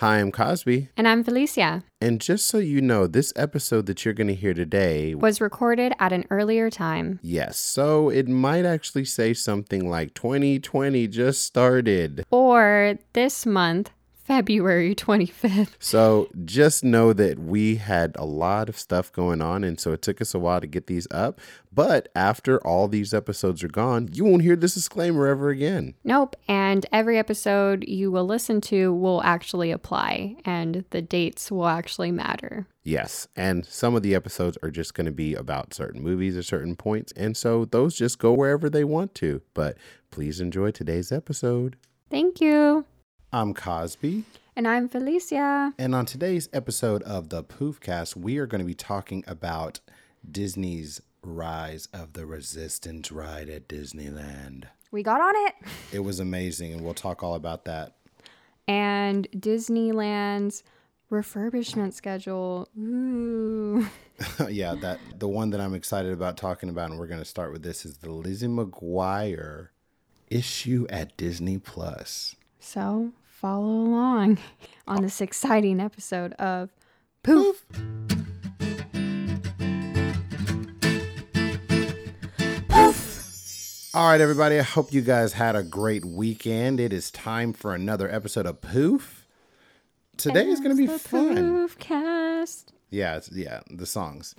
Hi, I'm Cosby. And I'm Felicia. And just so you know, this episode that you're going to hear today was recorded at an earlier time. Yes, so it might actually say something like 2020 just started. Or this month February 25th. So just know that we had a lot of stuff going on, and so it took us a while to get these up. But after all these episodes are gone, you won't hear this disclaimer ever again. Nope. And every episode you will listen to will actually apply, and the dates will actually matter. Yes. And some of the episodes are just going to be about certain movies or certain points. And so those just go wherever they want to. But please enjoy today's episode. Thank you. I'm Cosby. And I'm Felicia. And on today's episode of the Poofcast, we are going to be talking about Disney's Rise of the Resistance ride at Disneyland. We got on it. It was amazing, and we'll talk all about that. And Disneyland's refurbishment schedule. Ooh. yeah, that the one that I'm excited about talking about, and we're going to start with this is the Lizzie McGuire issue at Disney Plus. So follow along on this exciting episode of Poof. Poof. All right, everybody. I hope you guys had a great weekend. It is time for another episode of Poof. Today is going to be fun. Poofcast. Yeah, yeah, the songs.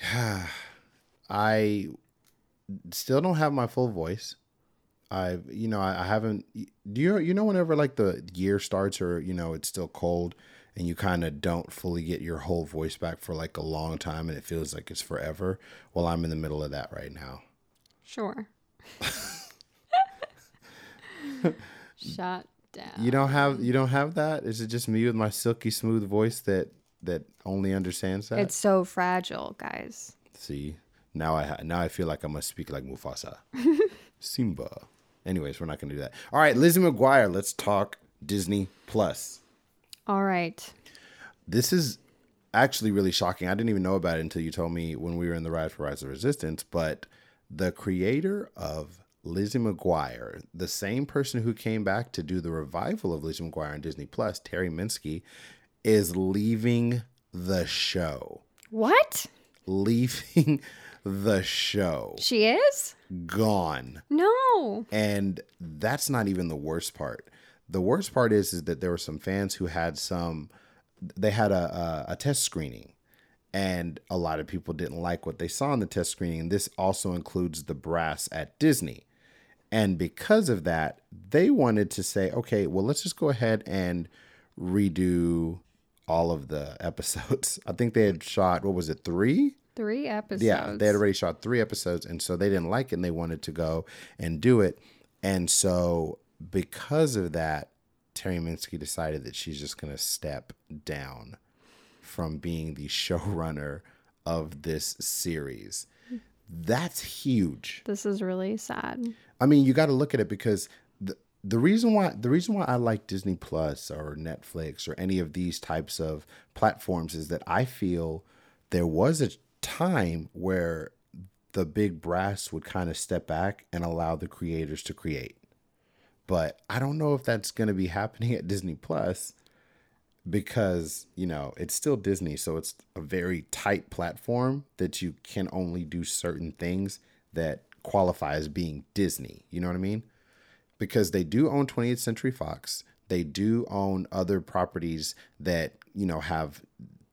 Yeah. I still don't have my full voice. I've you know I, I, haven't. Do you you know whenever like the year starts or you know it's still cold and you kind of don't fully get your whole voice back for like a long time and it feels like it's forever. Well, I'm in the middle of that right now. Sure. Shut down. You don't have you don't have that. Is it just me with my silky smooth voice that that only understands that? It's so fragile, guys. See, now I ha- now I feel like I must speak like Mufasa. Simba. Anyways, we're not going to do that. All right, Lizzie McGuire, let's talk Disney Plus. All right. This is actually really shocking. I didn't even know about it until you told me when we were in the Rise for Rise of Resistance. But the creator of Lizzie McGuire, the same person who came back to do the revival of Lizzie McGuire on Disney Plus, Terri Minsky, is leaving the show. What? Leaving the show. She is? Gone. No. And that's not even the worst part. The worst part is is that there were some fans who had some they had a, a, a test screening and a lot of people didn't like what they saw in the test screening. This also includes the brass at Disney. And because of that, they wanted to say, okay, well, let's just go ahead and redo all of the episodes. I think they had shot, what was it, three? Three episodes. Yeah, they had already shot three episodes, and so they didn't like it, and they wanted to go and do it. And so, because of that, Terri Minsky decided that she's just going to step down from being the showrunner of this series. That's huge. This is really sad. I mean, you got to look at it because the the reason why the reason why I like Disney Plus or Netflix or any of these types of platforms is that I feel there was a time where the big brass would kind of step back and allow the creators to create. But I don't know if that's going to be happening at Disney Plus because, you know, it's still Disney, so it's a very tight platform that you can only do certain things that qualify as being Disney. You know what I mean? Because they do own 20th Century Fox. They do own other properties that, you know, have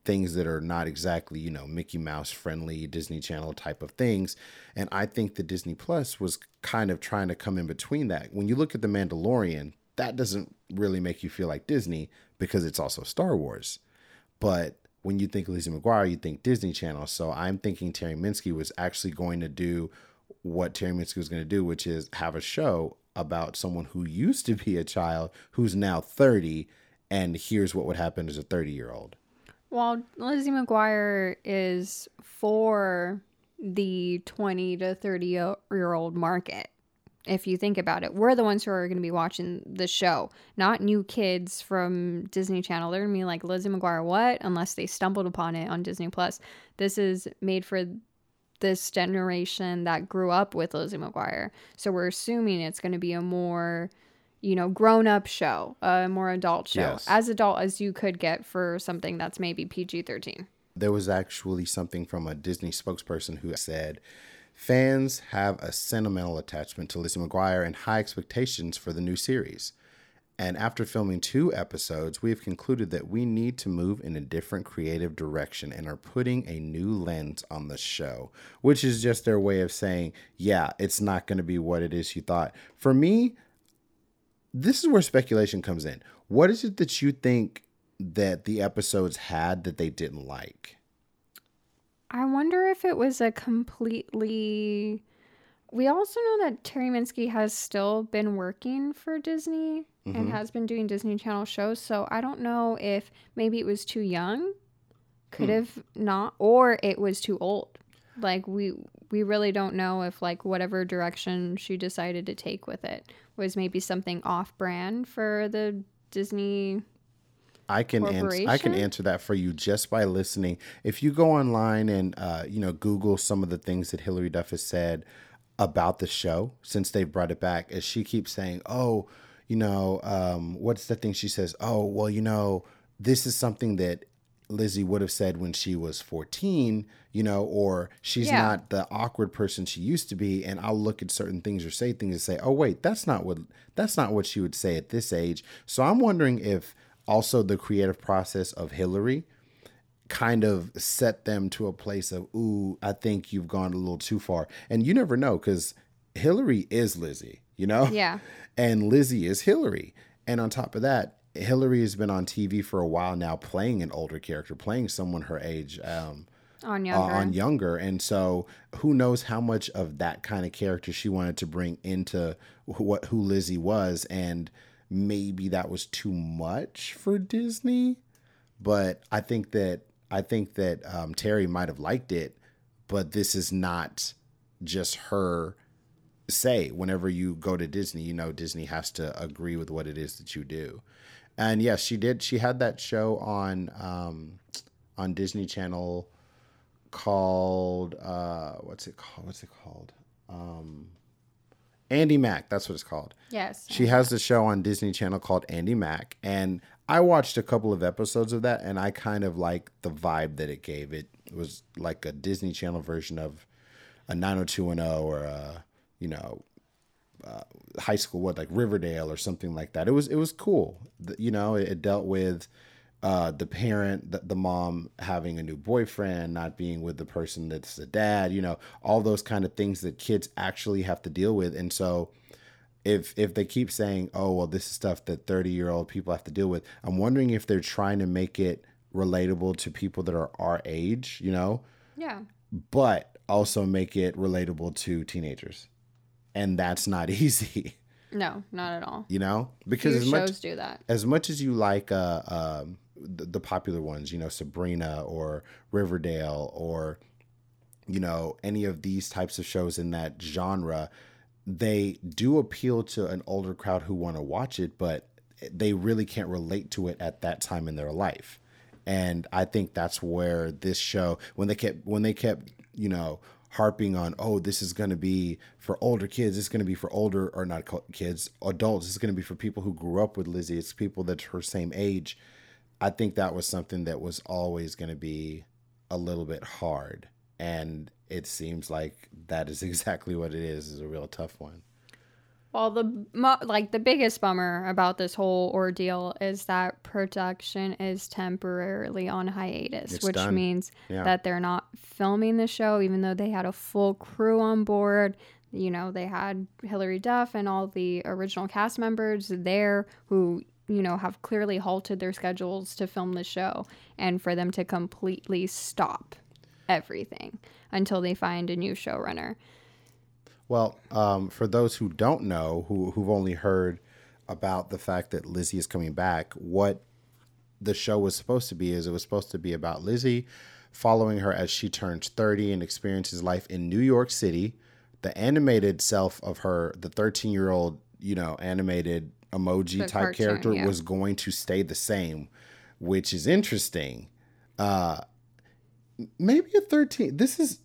things that are not exactly, you know, Mickey Mouse friendly, Disney Channel type of things. And I think the Disney Plus was kind of trying to come in between that. When you look at The Mandalorian, that doesn't really make you feel like Disney because it's also Star Wars. But when you think Lizzie McGuire, you think Disney Channel. So I'm thinking Terri Minsky was actually going to do what Terri Minsky was going to do, which is have a show about someone who used to be a child who's now 30 and here's what would happen as a 30 year old. Well, Lizzie McGuire is for the 20 to 30 year old market. If you think about it, we're the ones who are going to be watching the show, not new kids from Disney Channel. They're going to be like Lizzie McGuire, what? Unless they stumbled upon it on Disney Plus. This is made for this generation that grew up with Lizzie McGuire. So we're assuming it's going to be a more you know, grown up show, a more adult show, Yes. as adult as you could get for something that's maybe PG 13. There was actually something from a Disney spokesperson who said fans have a sentimental attachment to Lizzie McGuire and high expectations for the new series. And after filming two episodes, we have concluded that we need to move in a different creative direction and are putting a new lens on the show, which is just their way of saying, yeah, it's not going to be what it is you thought. For me, this is where speculation comes in. What is it that you think that the episodes had that they didn't like? I wonder if it was a completely. We also know that Terri Minsky has still been working for Disney and mm-hmm. has been doing Disney Channel shows. So I don't know if maybe it was too young, could hmm. have not, or it was too old. Like we we really don't know if like whatever direction she decided to take with it was maybe something off brand for the Disney. I can answer, I can answer that for you just by listening. If you go online and uh, you know Google some of the things that Hilary Duff has said about the show since they brought it back, as she keeps saying, "Oh, you know, um, what's the thing?" She says, "Oh, well, you know, this is something that Lizzie would have said when she was 14, you know, or she's Yeah. not the awkward person she used to be. And I'll look at certain things or say things and say, oh, wait, that's not what that's not what she would say at this age. So I'm wondering if also the creative process of Hilary kind of set them to a place of, ooh, I think you've gone a little too far. And you never know because Hilary is Lizzie, you know? Yeah. and Lizzie is Hilary. And on top of that, Hilary has been on TV for a while now, playing an older character, playing someone her age, um, On uh, younger. on younger. And so, who knows how much of that kind of character she wanted to bring into what who Lizzie was, and maybe that was too much for Disney. But I think that I think that um, Terri might have liked it, but this is not just her say whenever you go to Disney, you know Disney has to agree with what it is that you do. And yes, she did. She had that show on um, on Disney Channel called uh, what's it called? What's it called? Um, Andy Mack. That's what it's called. yes. She has the show on Disney Channel called Andy Mack, and I watched a couple of episodes of that, and I kind of like the vibe that it gave. It was like a Disney Channel version of a 90210 or a you know uh, high school what like Riverdale or something like that. It was it was cool. You know, it, it dealt with uh, the parent, the, the mom having a new boyfriend, not being with the person that's the dad. You know, all those kind of things that kids actually have to deal with, and so if if they keep saying, "Oh, well, this is stuff that 30-year-old people have to deal with," I'm wondering if they're trying to make it relatable to people that are our age, you know, yeah. but also make it relatable to teenagers. And that's not easy, No, not at all. you know? Because Few as much shows do that. as much as you like uh, um, the, the popular ones, you know, Sabrina or Riverdale or you know any of these types of shows in that genre, they do appeal to an older crowd who want to watch it, but they really can't relate to it at that time in their life. And I think that's where this show, when they kept when they kept you know harping on, oh, this is going to be for older kids. It's going to be for older or not kids, adults. It's going to be for people who grew up with Lizzie. It's people that's her same age. I think that was something that was always going to be a little bit hard, and it seems like that is exactly what it is. Is a real tough one. Well, the like the biggest bummer about this whole ordeal is that production is temporarily on hiatus, It's which done. means Yeah. that they're not filming the show, even though they had a full crew on board. You know, they had Hilary Duff and all the original cast members there who, you know, have clearly halted their schedules to film the show, and for them to completely stop everything until they find a new showrunner. Well, um, for those who don't know, who who've only heard about the fact that Lizzie is coming back, what the show was supposed to be is it was supposed to be about Lizzie following her as she turns 30 and experiences life in New York City. The animated self of her, the 13 year old, you know, animated emoji The type cartoon, character yeah. was going to stay the same, which is interesting. Uh, maybe a 13. This is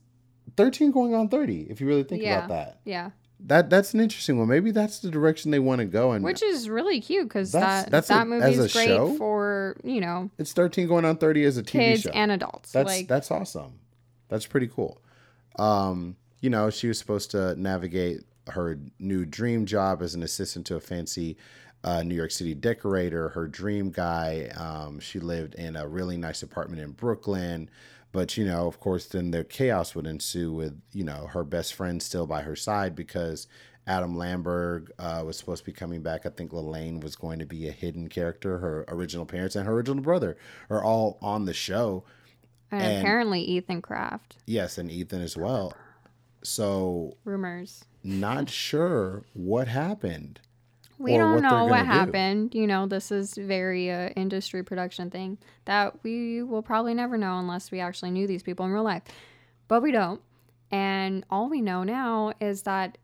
13 going on 30, if you really think Yeah. about that Yeah. That that's an interesting one. Maybe that's the direction they want to go. And which is really cute because that that's that a- movie is great show? for you know it's thirteen going on thirty as a TV kids show. and adults. That's like that's awesome. That's pretty cool. Um, you know, she was supposed to navigate her new dream job as an assistant to a fancy uh, New York City decorator. Her dream guy. Um, she lived in a really nice apartment in Brooklyn. But you know, of course, then the chaos would ensue with you know her best friend still by her side because Adam Lamberg uh, was supposed to be coming back. I think Lalaine was going to be a hidden character. Her original parents and her original brother are all on the show. and, and- apparently Ethan Craft. Yes, and Ethan as well. So Rumors. not sure what happened. We don't what know what gonna do. happened. You know, this is very uh, industry production thing that we will probably never know unless we actually knew these people in real life. But we don't. And all we know now is that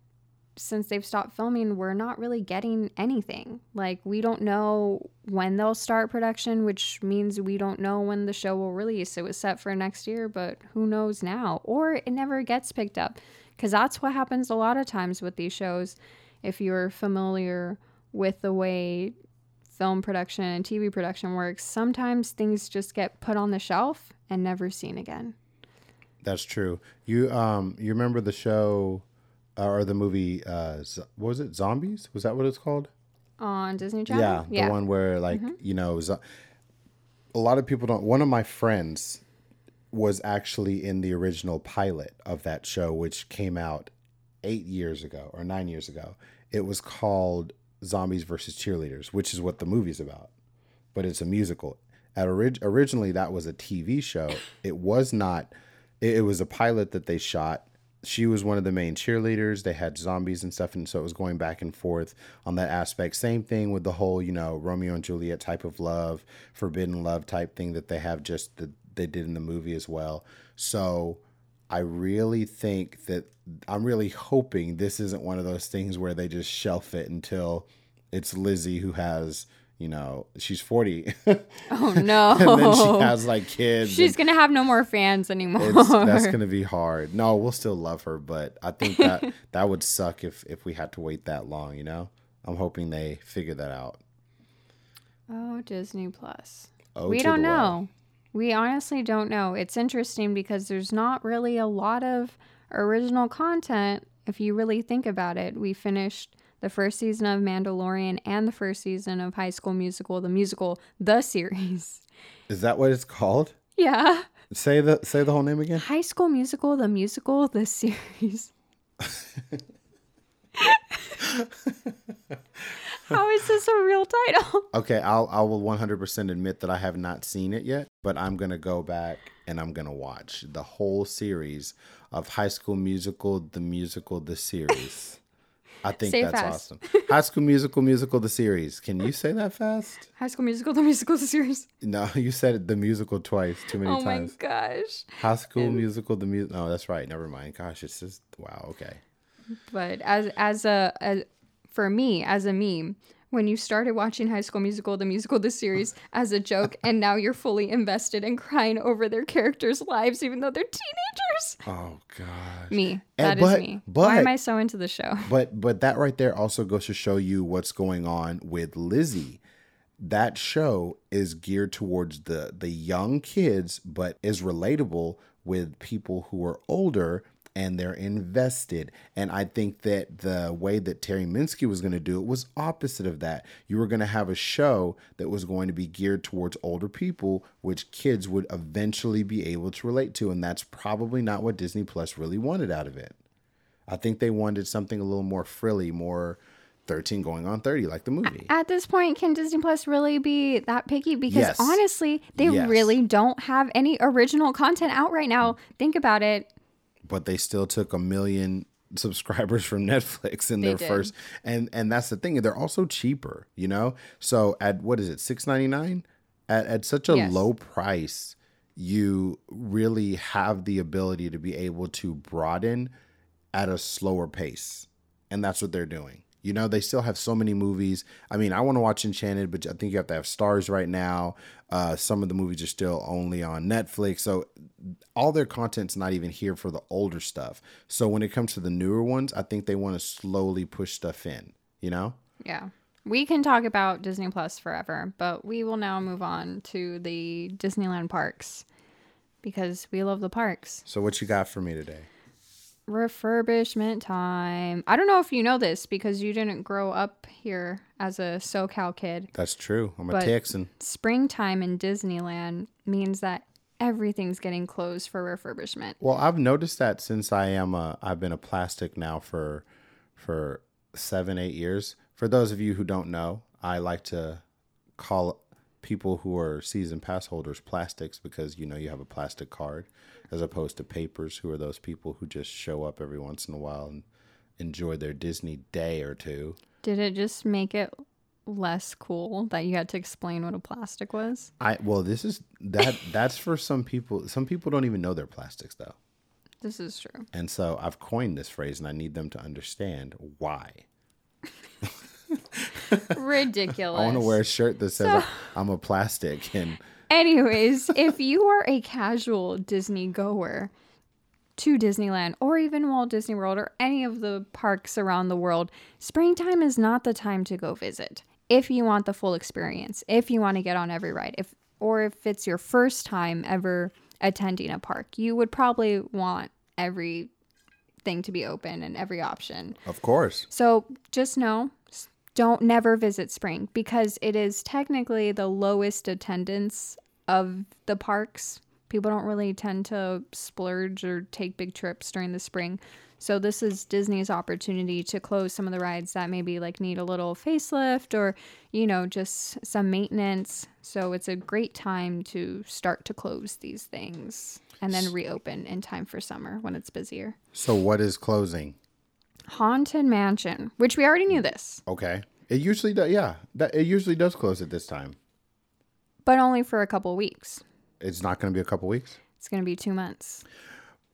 since they've stopped filming, we're not really getting anything. Like, we don't know when they'll start production, which means we don't know when the show will release. It was set for next year, but who knows now? Or it never gets picked up. Because that's what happens a lot of times with these shows. If you're familiar with the way film production and TV production works, sometimes things just get put on the shelf and never seen again. That's true. You um you remember the show uh, or the movie uh Z- what was it Zombies? Was that what it's called? On Disney Channel? Yeah, the one where like you know zo- a lot of people don't. One of my friends was actually in the original pilot of that show, which came out eight years ago or nine years ago. It was called Zombies versus Cheerleaders, which is what the movie's about, but it's a musical. At orig- originally, that was a TV show. It was not. It, it was a pilot that they shot. She was one of the main cheerleaders. They had zombies and stuff, and so it was going back and forth on that aspect. Same thing with the whole, you know, Romeo and Juliet type of love, forbidden love type thing that they have just that they did in the movie as well. So I really think that I'm really hoping this isn't one of those things where they just shelf it until it's Lizzie who has, you know, she's 40 Oh no. and then she has like kids. She's gonna have no more fans anymore. that's gonna be hard. No, we'll still love her, but I think that that would suck if if we had to wait that long. You know, I'm hoping they figure that out. oh, Disney Plus. Oh, we don't know. We honestly don't know. It's interesting because there's not really a lot of original content if you really think about it. We finished the first season of Mandalorian and the first season of High School Musical, the musical, the series. Is that what it's called? Yeah. Say the say the whole name again. High School Musical, the musical, the series. How is this a real title? Okay, I'll I will 100% admit that I have not seen it yet, but I'm gonna go back and I'm gonna watch the whole series of High School Musical, the musical, the series. I think Say that's fast. awesome. High School Musical, musical, the series. Can you say that fast? High School Musical, the musical, the series. No, you said it, the musical twice, too many times. Oh my gosh. High School Musical, the music. No, oh, that's right. Never mind. Gosh, it's just wow. Okay. But as as a, as for me as a meme, when you started watching High School Musical, the musical, the series as a joke, and now you're fully invested and crying over their characters' lives, even though they're teenagers. Oh gosh. Me, And- that is but- me. but- Why am I so into the show? But but that right there also goes to show you what's going on with Lizzie. That show is geared towards the the young kids, but is relatable with people who are older and they're invested. And I think that the way that Terri Minsky was going to do it was opposite of that. You were going to have a show that was going to be geared towards older people, which kids would eventually be able to relate to. And that's probably not what Disney Plus really wanted out of it. I think they wanted something a little more frilly, more 13 going on 30, like the movie. At this point, can Disney Plus really be that picky? Because Yes. honestly, they Yes. really don't have any original content out right now. Think about it. But they still took a million subscribers from Netflix in They their did. first and and that's the thing they're also cheaper you know so at what is it 6.99 at, at such a Yes. low price you really have the ability to be able to broaden at a slower pace and that's what they're doing You know, they still have so many movies. I mean, I want to watch Enchanted, but I think you have to have stars right now. Uh, some of the movies are still only on Netflix. So all their content's not even here for the older stuff. So when it comes to the newer ones, I think they want to slowly push stuff in, you know? Yeah. We can talk about Disney Plus forever, but we will now move on to the Disneyland parks because we love the parks. So what you got for me today? Refurbishment time. I don't know if you know this because you didn't grow up here as a SoCal kid. That's true. I'm a Texan. Springtime in Disneyland means that everything's getting closed for refurbishment. Well, I've noticed that since I am a, I've been a plastic now for, for seven, eight years. For those of you who don't know, I like to call people who are season pass holders plastics because you know you have a plastic card, as opposed to papers, who are those people who just show up every once in a while and enjoy their Disney day or two. Did it just make it less cool that you had to explain what a plastic was? I well, this is that that's for some people. Some people don't even know they're plastics though. This is true. And so I've coined this phrase and I need them to understand why. Ridiculous. I want to wear a shirt that says I'm a plastic and Anyways, if you are a casual Disney goer to Disneyland or even Walt Disney World or any of the parks around the world, springtime is not the time to go visit. If you want the full experience, if you want to get on every ride, if or if it's your first time ever attending a park, you would probably want everything to be open and every option. of course. So just know, don't never visit spring because it is technically the lowest attendance of the parks. People don't really tend to splurge or take big trips during the spring. So this is Disney's opportunity to close some of the rides that maybe like need a little facelift or you know just some maintenance. So it's a great time to start to close these things and then reopen in time for summer when it's busier. So what is closing? Haunted Mansion, which we already knew this, Okay. It usually does yeah. That it usually does close at this time. but only for a couple weeks. It's not gonna be a couple weeks. It's going to be two months.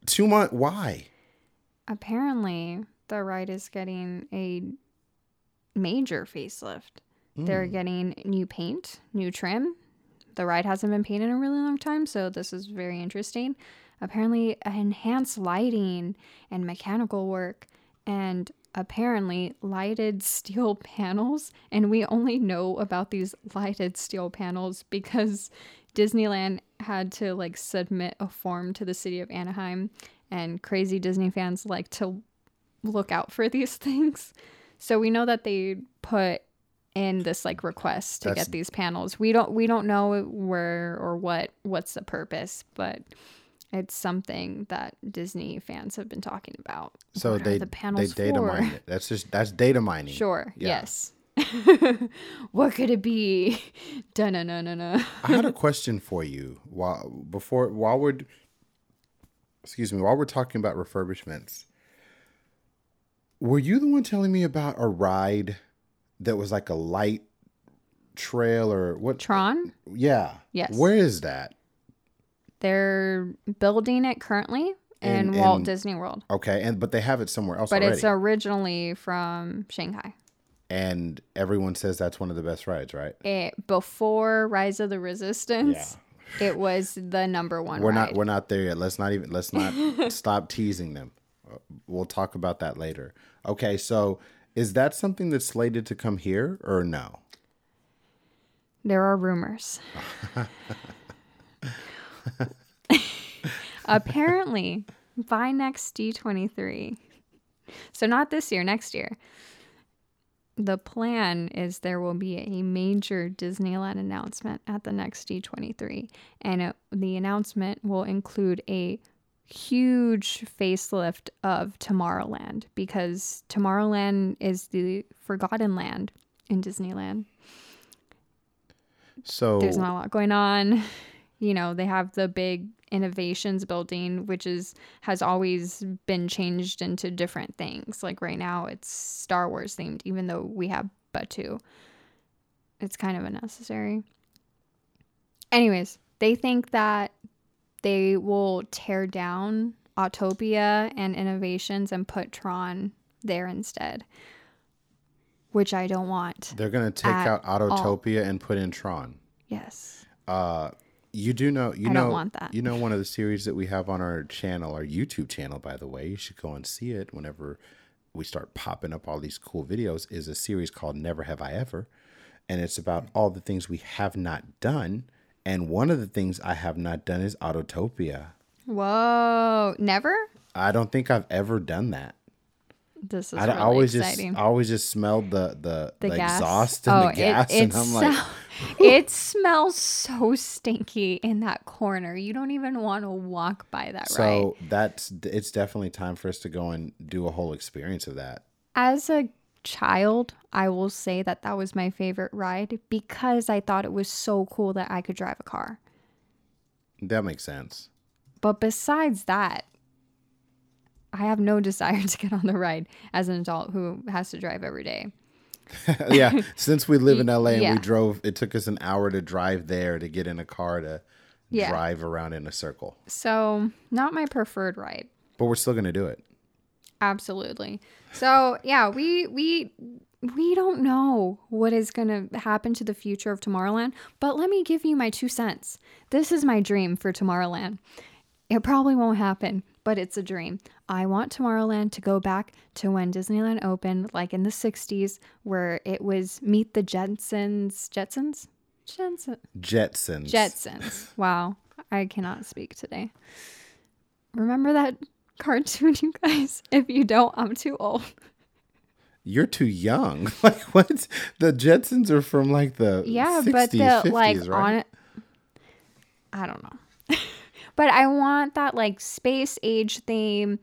Two month why? Apparently, the ride is getting a major facelift. They're hmm. getting new paint, new trim. The ride hasn't been painted in a really long time, so this is very interesting. Apparently, enhanced lighting and mechanical work, and apparently, lighted steel panels. And we only know about these lighted steel panels because Disneyland had to like submit a form to the city of Anaheim, and crazy Disney fans like to look out for these things. So we know that they put in this like request to That's- get these panels. We don't we don't know where or what what's the purpose, but it's something that Disney fans have been talking about. So they the panels they data for? mine it. That's just that's data mining. Sure. Yeah. Yes. what could it be? Dun na na na. I had a question for you while before while we're excuse me while we're talking about refurbishments. Were you the one telling me about a ride that was like a light trail or what? Tron. Yeah. Yes. Where is that? They're building it currently in, In- Walt in- Disney World, Okay, and but they have it somewhere else but already. it's originally from Shanghai. and everyone says that's one of the best rides, right? It before Rise of the Resistance, it was the number one. We're ride. not we're not there yet. Let's not even let's not stop teasing them. Uh, We'll talk about that later. Okay, so is that something that's slated to come here or no? There are rumors. Apparently, by next D23, so not this year, next year, the plan is there will be a major Disneyland announcement at the next D23. And it, the announcement will include a huge facelift of Tomorrowland because Tomorrowland is the forgotten land in Disneyland So there's not a lot going on. You know, they have the big Innoventions building, which is has always been changed into different things. Like right now, it's Star Wars themed, even though we have Batuu. It's kind of unnecessary. Anyways, they think that they will tear down Autopia and Innoventions and put Tron there instead. which I don't want. They're gonna take out Autotopia and put in Tron. Yes. Uh, you do know you I know want that. you know one of the series that we have on our channel, our YouTube channel, by the way. You should go and see it whenever we start popping up all these cool videos. Is a series called Never Have I Ever, and it's about mm-hmm. all the things we have not done. And one of the things I have not done is Autotopia. Whoa. Never? I don't think I've ever done that. This is I, really I always exciting. just I always just smelled the the, the, the exhaust and oh, the gas, it, and I'm like, it smells so stinky in that corner. You don't even want to walk by that, right? so that's it's definitely time for us to go and do a whole experience of that. As a child, I will say that that was my favorite ride because I thought it was so cool that I could drive a car. That makes sense. But besides that, I have no desire to get on the ride as an adult who has to drive every day. yeah, since we live in LA and Yeah. we drove, it took us an hour to drive there to get in a car to Yeah. drive around in a circle. So, not my preferred ride. But we're still gonna do it. Absolutely. So, yeah, we we we don't know what is going to happen to the future of Tomorrowland, but let me give you my two cents. This is my dream for Tomorrowland. It probably won't happen, but it's a dream. I want Tomorrowland to go back to when Disneyland opened, like in the 60s, where it was Meet the Jetsons. Jetsons? Jetsons. Jetsons. Jetsons. Wow. I cannot speak today. Remember that cartoon, you guys? If you don't, I'm too old. You're too young. Like what? The Jetsons are from like the Yeah, 60s, but the 50s, like right? on it. I don't know. But I want that like space age theme,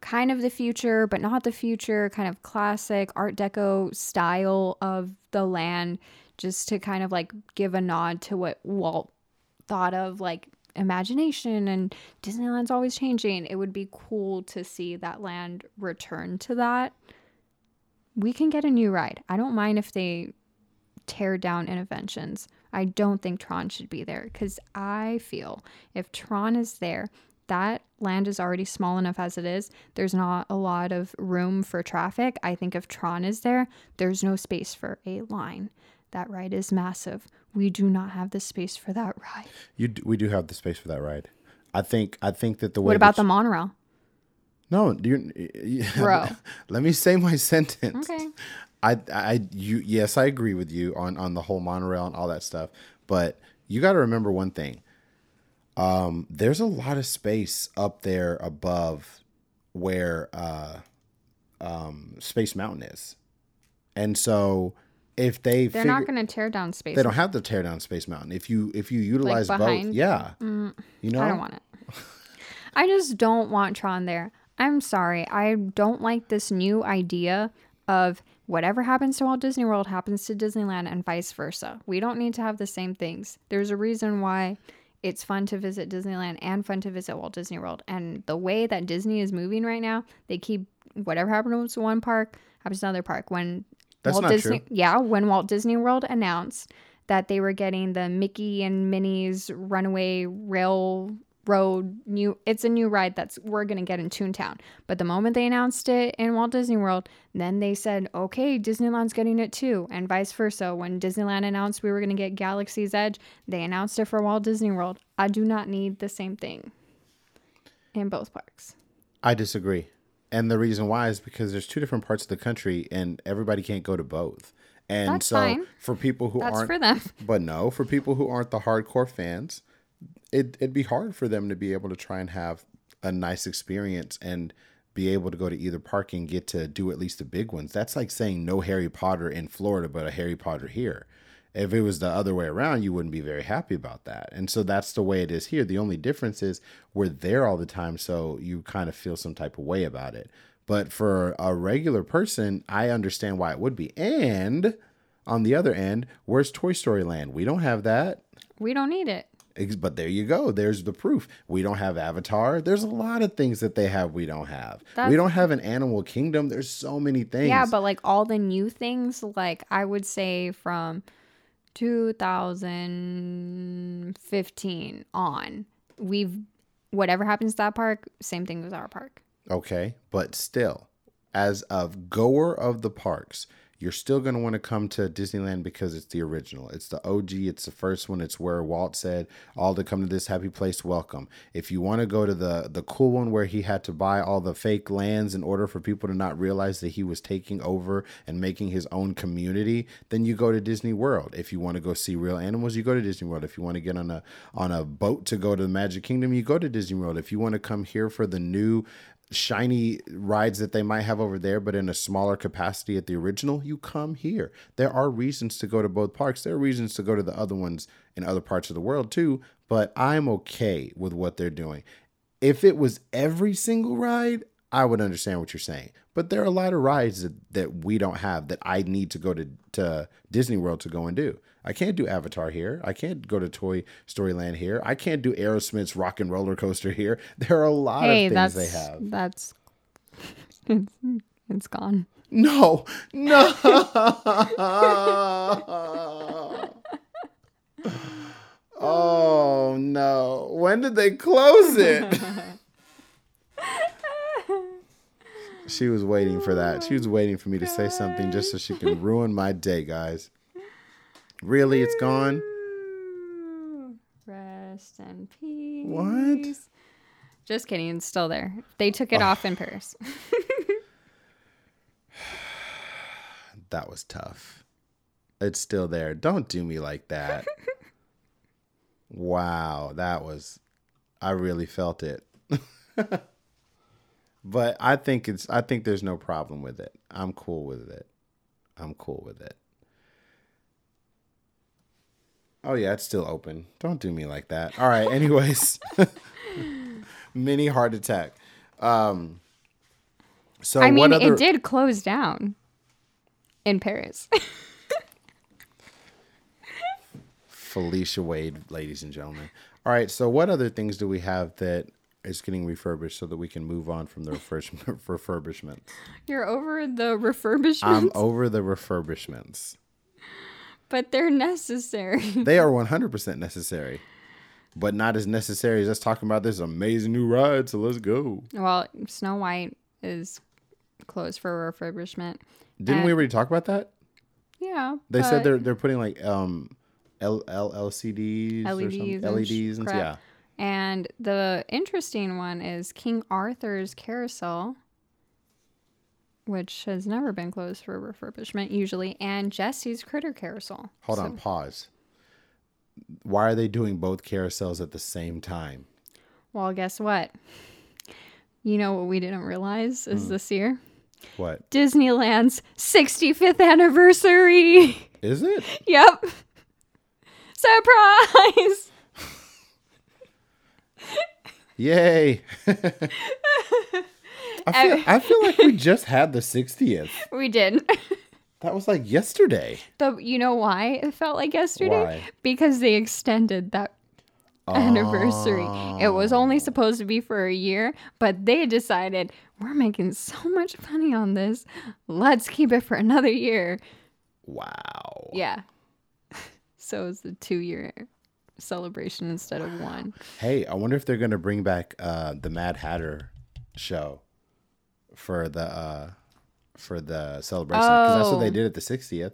kind of the future, but not the future, kind of classic Art Deco style of the land, just to kind of like give a nod to what Walt thought of like imagination and Disneyland's always changing. It would be cool to see that land return to that. We can get a new ride. I don't mind if they tear down Innoventions. I don't think Tron should be there because I feel if Tron is there, that land is already small enough as it is. There's not a lot of room for traffic. I think if Tron is there, there's no space for a line. That ride is massive. We do not have the space for that ride. You d- we do have the space for that ride. I think I think that the way What about the monorail? No, you're, you Bro. Let me say my sentence. Okay. I, I, you, yes, I agree with you on on the whole monorail and all that stuff. But you got to remember one thing. Um, there's a lot of space up there above where uh, um, Space Mountain is, and so if they They're figure, not going to tear down space. they don't have to tear down Space Mountain. If you if you utilize both, behind? Mm, yeah, you know, I don't want it. I just don't want Tron there. I'm sorry. I don't like this new idea of whatever happens to Walt Disney World happens to Disneyland and vice versa. We don't need to have the same things. There's a reason why it's fun to visit Disneyland and fun to visit Walt Disney World. And the way that Disney is moving right now, they keep whatever happens to one park happens to another park. When That's Walt Disney, true. yeah, when Walt Disney World announced that they were getting the Mickey and Minnie's Runaway Railroad new, it's a new ride that's we're gonna get in Toontown. But the moment they announced it in Walt Disney World, then they said, okay, Disneyland's getting it too, and vice versa. When Disneyland announced we were gonna get Galaxy's Edge, they announced it for Walt Disney World. I do not need the same thing in both parks. I disagree. And the reason why is because there's two different parts of the country and everybody can't go to both. And That's so fine. for people who That's aren't for them. but no, for people who aren't the hardcore fans, it it'd be hard for them to be able to try and have a nice experience and be able to go to either park and get to do at least the big ones. That's like saying no Harry Potter in Florida but a Harry Potter here. If it was the other way around, you wouldn't be very happy about that. And so that's the way it is here. The only difference is we're there all the time, so you kind of feel some type of way about it. But for a regular person, I understand why it would be. And on the other end, where's Toy Story Land? We don't have that. We don't need it. Ex- But there you go. There's the proof. We don't have Avatar. There's a lot of things that they have we don't have. we don't have an Animal Kingdom. There's so many things. Yeah, but like all the new things, like I would say from 2015 on, we've whatever happens to that park, same thing with our park. Okay, but still, as a goer of the parks, you're still going to want to come to Disneyland because it's the original. It's the OG. It's the first one. It's where Walt said, "All to come to this happy place, welcome." If you want to go to the the cool one where he had to buy all the fake lands in order for people to not realize that he was taking over and making his own community, then you go to Disney World. If you want to go see real animals, you go to Disney World. If you want to get on a on a boat to go to the Magic Kingdom, you go to Disney World. If you want to come here for the new shiny rides that they might have over there, but in a smaller capacity at the original, you come here. There are reasons to go to both parks. There are reasons to go to the other ones in other parts of the world too, but I'm okay with what they're doing. If it was every single ride, I would understand what you're saying. But there are a lot of rides that, that we don't have that I need to go to, to Disney World to go and do. I can't do Avatar here. I can't go to Toy Story Land here. I can't do Aerosmith's Rock and Roller Coaster here. There are a lot hey, of things they have. that's it's, it's gone. No, no. oh no. When did they close it? She was waiting for that. She was waiting for me to say something just so she can ruin my day, guys. Really, it's gone? Rest in peace. What? Just kidding. It's still there. They took it off in Paris. That was tough. It's still there. Don't do me like that. wow, that was I really felt it. but I think it's I think there's no problem with it. I'm cool with it. I'm cool with it. Oh yeah, it's still open. Don't do me like that. All right, anyways. Mini heart attack. Um so I mean, other it did close down in Paris. Felicia Wade, ladies and gentlemen. All right, so what other things do we have that is getting refurbished so that we can move on from the refurbish- refurbishment? You're over the refurbishments, I'm over the refurbishments. but they're necessary. They are 100% necessary, but not as necessary as us talking about this amazing new ride. So let's go. well, Snow White is closed for refurbishment. Didn't we already talk about that? Yeah. They said they're they're putting like um L- L- LCDs or LEDs something. and LEDs and crap. yeah. And the interesting one is King Arthur's Carousel, which has never been closed for refurbishment usually, and Jessie's Critter Carousel. Hold So- on, pause. Why are they doing both carousels at the same time? Well, guess what? You know what we didn't realize is hmm. this year? What Disneyland's 65th anniversary. is it? yep. Surprise! Yay! I feel I feel like we just had the 60th. We did. That was like yesterday. The, you know why it felt like yesterday? Why? Because they extended that anniversary. It was only oh. supposed to be for a year, but they decided we're making so much money on this. Let's keep it for another year. Wow. Yeah. So it's the two year celebration instead of one. Hey, I wonder if they're gonna bring back uh, the Mad Hatter show for the uh, for the celebration because that's what they Oh. did at the 60th.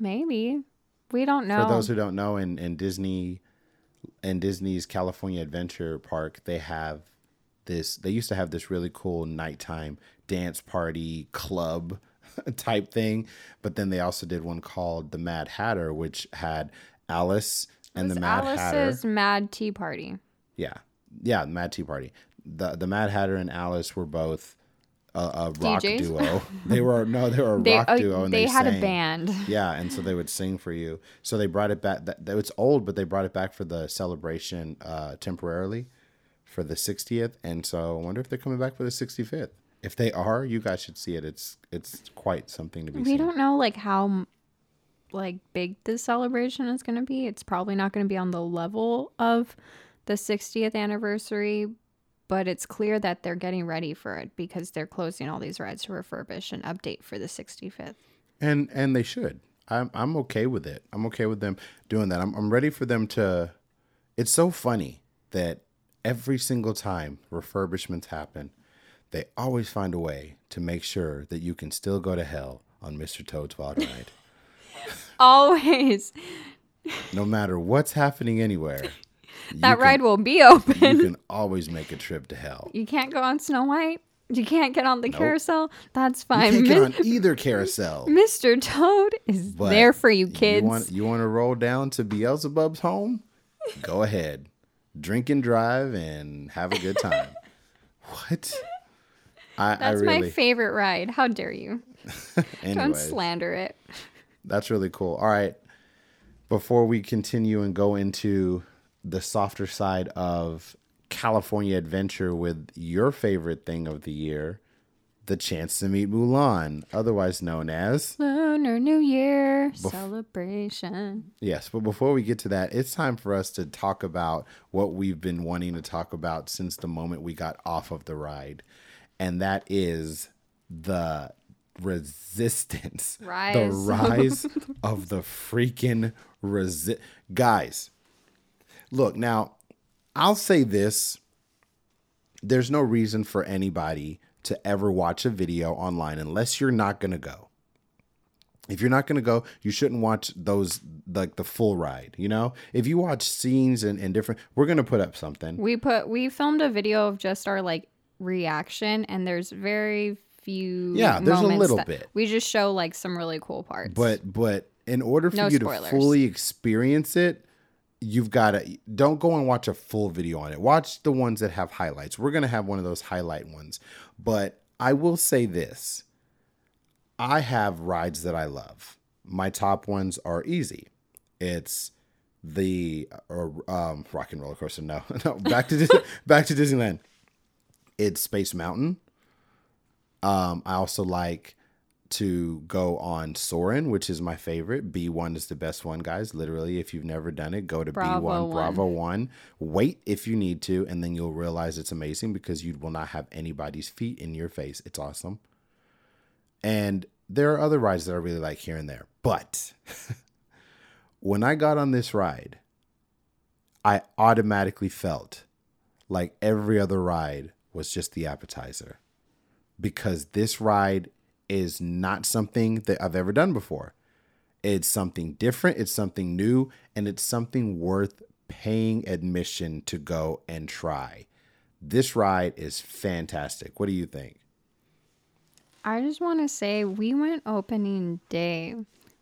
Maybe. We don't know. For those who don't know, in, in Disney, in Disney's California Adventure Park, they have this. They used to have this really cool nighttime dance party club type thing, but then they also did one called the Mad Hatter, which had Alice and the Mad Hatter. Alice's Mad Tea Party. Yeah, yeah, Mad Tea Party. the The Mad Hatter and Alice were both a, a rock DJs? duo. they were no, they were a They, rock uh, duo, and they, they, had a band. Yeah, and so they would sing for you. So they brought it back. That, that it's old, but they brought it back for the celebration uh, temporarily for the 60th. And so I wonder if they're coming back for the 65th. If they are, you guys should see it. It's it's quite something to be We seen. don't know like how like big this celebration is going to be. It's probably not going to be on the level of the 60th anniversary, but it's clear that they're getting ready for it because they're closing all these rides to refurbish and update for the 65th. and and they should. I'm I'm okay with it. I'm okay with them doing that. I'm I'm ready for them to. It's so funny that every single time refurbishments happen, they always find a way to make sure that you can still go to hell on Mr. Toad's Wild Ride. Always. No matter what's happening anywhere, That can- ride will be open. you can always make a trip to hell. You can't go on Snow White. You can't get on the carousel. That's fine. You can't get on either carousel. Mr. Toad is But there for you, kids. You want you want to roll down to Beelzebub's home? Go ahead, drink and drive and have a good time. what? I, I That's really. my favorite ride. How dare you? Don't slander it. That's really cool. All right, before we continue and go into the softer side of California adventure with your favorite thing of the year, the chance to meet Mulan, otherwise known as Lunar New Year celebration. Yes, but before we get to that, it's time for us to talk about what we've been wanting to talk about since the moment we got off of the ride. And that is the resistance. The Rise. rise of the freaking resist. Guys, look, now, I'll say this there's no reason for anybody to ever watch a video online unless you're not going to go if you're not going to go you shouldn't watch those like the full ride you know if you watch scenes and, and different we're going to put up something We put we filmed a video of just our like reaction, and there's very few. Yeah, there's a little bit. We just show like some really cool parts. but but in order for No you spoilers. to fully experience it you've got to don't go and watch a full video on it watch the ones that have highlights we're going to have one of those highlight ones but i will say this i have rides that i love my top ones are easy it's the or um rock and roller coaster no no back to back to disneyland it's space mountain um i also like to go on Soarin', which is my favorite. B1 is the best one, guys. Literally, if you've never done it, go to Bravo B1, one. Bravo 1. Wait if you need to, and then you'll realize it's amazing because you will not have anybody's feet in your face. It's awesome. And there are other rides that I really like here and there. But when I got on this ride, I automatically felt like every other ride was just the appetizer because this ride is not something that I've ever done before. It's something different, it's something new, and it's something worth paying admission to go and try. This ride is fantastic. What do you think? I just want to say we went opening day.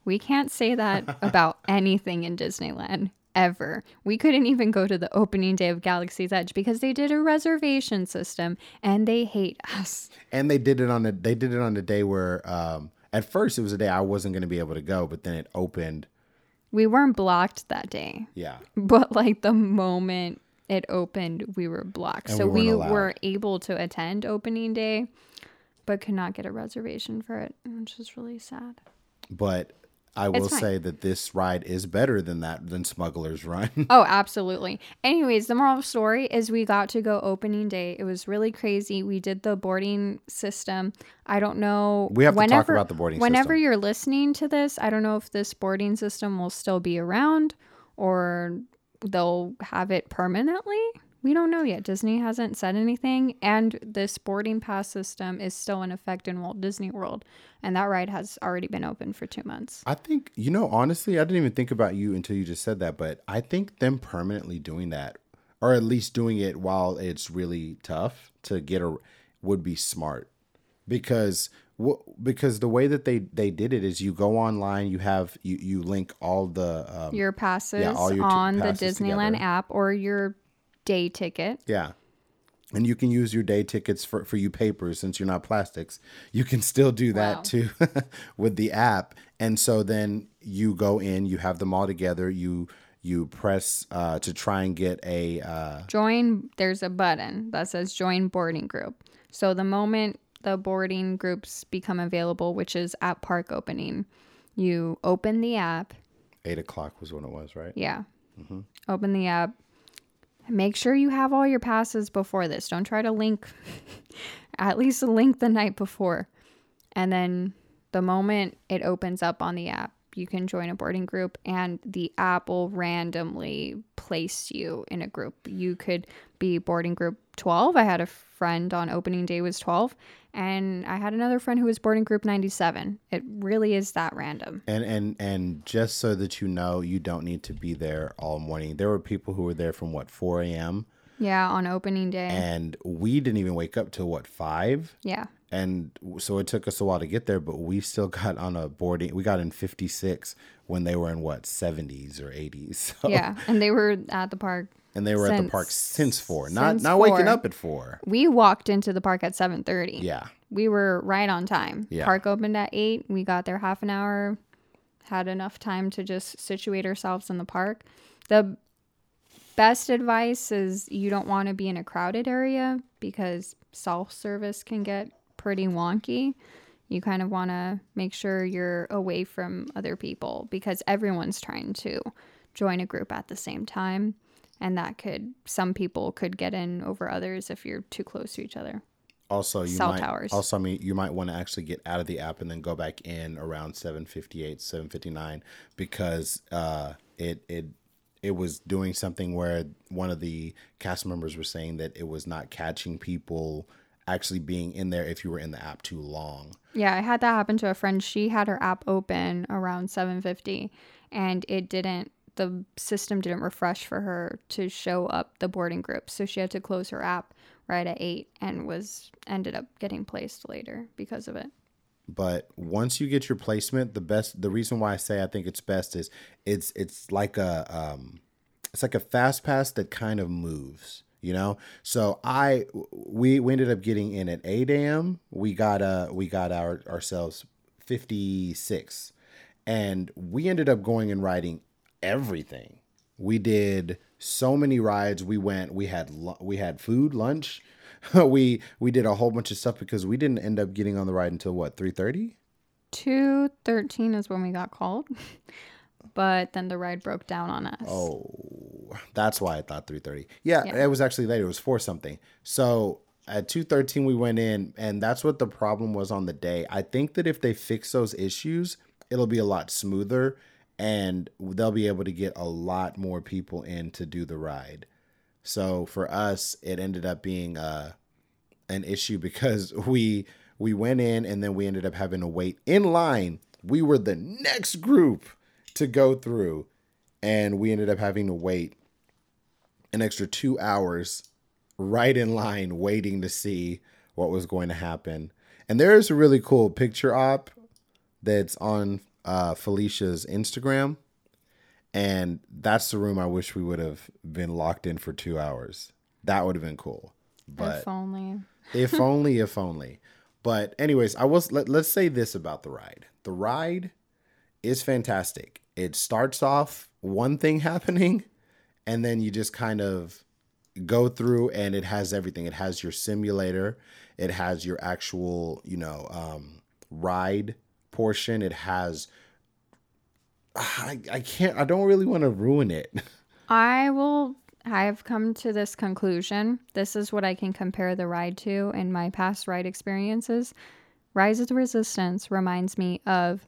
We can't say that about anything in Disneyland ever. We couldn't even go to the opening day of Galaxy's Edge because they did a reservation system and they hate us. And they did it on a they did it on a day where um at first it was a day I wasn't going to be able to go, but then it opened. We weren't blocked that day, Yeah. but like the moment it opened, we were blocked. And so we we, weren't able to attend opening day, but could not get a reservation for it, which is really sad. But I will say that this ride is better than that than Smuggler's Run. Oh, absolutely. Anyways, the moral of the story is we got to go opening day. It was really crazy. We did the boarding system. I don't know. We have to talk about the boarding system. Whenever system. you're listening to this, I don't know if this boarding system will still be around or they'll have it permanently. We don't know yet. Disney hasn't said anything. And this boarding pass system is still in effect in Walt Disney World. And that ride has already been open for two months. I think you know honestly, I didn't even think about you until you just said that, but I think them permanently doing that or at least doing it while it's really tough to get a would be smart. Because because the way that they they did it is you go online, you have you you link all the um, your passes all your on the Disneyland together. app or your day ticket. Yeah. And you can use your day tickets for, for you papers since you're not plastics. You can still do that Wow. too with the app. And so then you go in, you have them all together, you you press uh, to try and get a uh, Join, there's a button that says join boarding group. So the moment the boarding groups become available, which is at park opening, you open the app. eight o'clock was when it was, right? Yeah. Open the app. Make sure you have all your passes before this. Don't try to link, at least link the night before. And then the moment it opens up on the app, you can join a boarding group and the app will randomly place you in a group. You could be boarding group 12. I had a friend on opening day was 12 and I had another friend who was boarding group 97. It really is that random. And and and just so that you know, you don't need to be there all morning. There were people who were there from what 4 a.m. Yeah, on opening day. and we didn't even wake up till what five. yeah. and so it took us a while to get there but we still got on a boarding we got in 56 when they were in what 70s or 80s so, Yeah, and they were at the park. And they were at the park since four not since not waking four. up at four We walked into the park at 7:30. yeah We were right on time. Yeah. Park opened at 8. We got there half an hour. Had enough time to just situate ourselves in the park. The best advice is you don't want to be in a crowded area because self-service can get pretty wonky. You kind of want to make sure you're away from other people because everyone's trying to join a group at the same time and that could some people could get in over others if you're too close to each other. also you Cell might towers. also I mean you might want to actually get out of the app and then go back in around 758 759 because uh it it it was doing something where one of the cast members were saying that it was not catching people actually being in there if you were in the app too long Yeah, I had that happen to a friend. She had her app open around 7:50 and it didn't the system didn't refresh for her to show up the boarding group. So she had to close her app right at 8 and was ended up getting placed later because of it. but once you get your placement the best the reason why i say i think it's best is it's it's like a um it's like a fast pass that kind of moves you know so i we we ended up getting in at 8 a.m we got uh we got our ourselves 56 and we ended up going and riding everything we did so many rides we went we had we had food lunch we we did a whole bunch of stuff because we didn't end up getting on the ride until what 3:30 2:13 is when we got called. But then the ride broke down on us. Oh, that's why I thought 3:30. Yeah, Yeah. it was actually later. It was 4 something. So at 2:13 we went in and that's what the problem was on the day. I think that if they fix those issues, it'll be a lot smoother and they'll be able to get a lot more people in to do the ride. So for us, it ended up being uh, an issue because we we went in and then we ended up having to wait in line. We were the next group to go through, and we ended up having to wait an extra two hours right in line waiting to see what was going to happen. And there is a really cool picture op that's on uh, Felicia's Instagram. And that's the room I wish we would have been locked in for two hours. That would have been cool. But if only. if only, if only. But anyways, I was let, let's say this about the ride. The ride is fantastic. It starts off one thing happening and then you just kind of go through and it has everything. It has your simulator, it has your actual, you know, um ride portion. It has I, I can't I don't really want to ruin it. I will. I've come to this conclusion. This is what I can compare the ride to in my past ride experiences. Rise of the Resistance reminds me of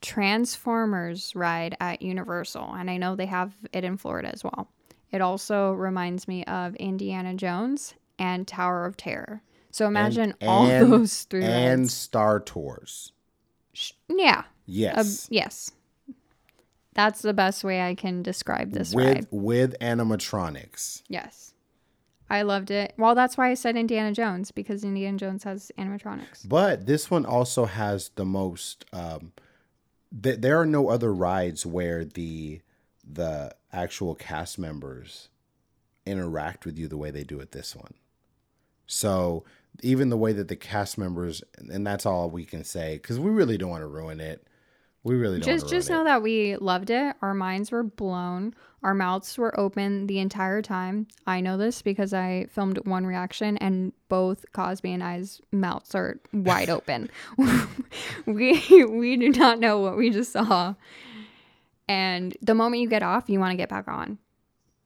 Transformers ride at Universal, and I know they have it in Florida as well. It also reminds me of Indiana Jones and Tower of Terror. So imagine all and- those three and rides. Star Tours. Yeah. Yes. Uh, yes. That's the best way I can describe this with ride. with animatronics. Yes. I loved it. Well, that's why I said Indiana Jones because Indiana Jones has animatronics. But this one also has the most. Um, th- there are no other rides where the the actual cast members interact with you the way they do at this one. So even the way that the cast members, and that's all we can say because we really don't want to ruin it. We really don't. Just just know it. that we loved it. Our minds were blown. Our mouths were open the entire time. I know this because I filmed one reaction and both Cosby and I's mouths are wide open. we we do not know what we just saw. And the moment you get off, you want to get back on.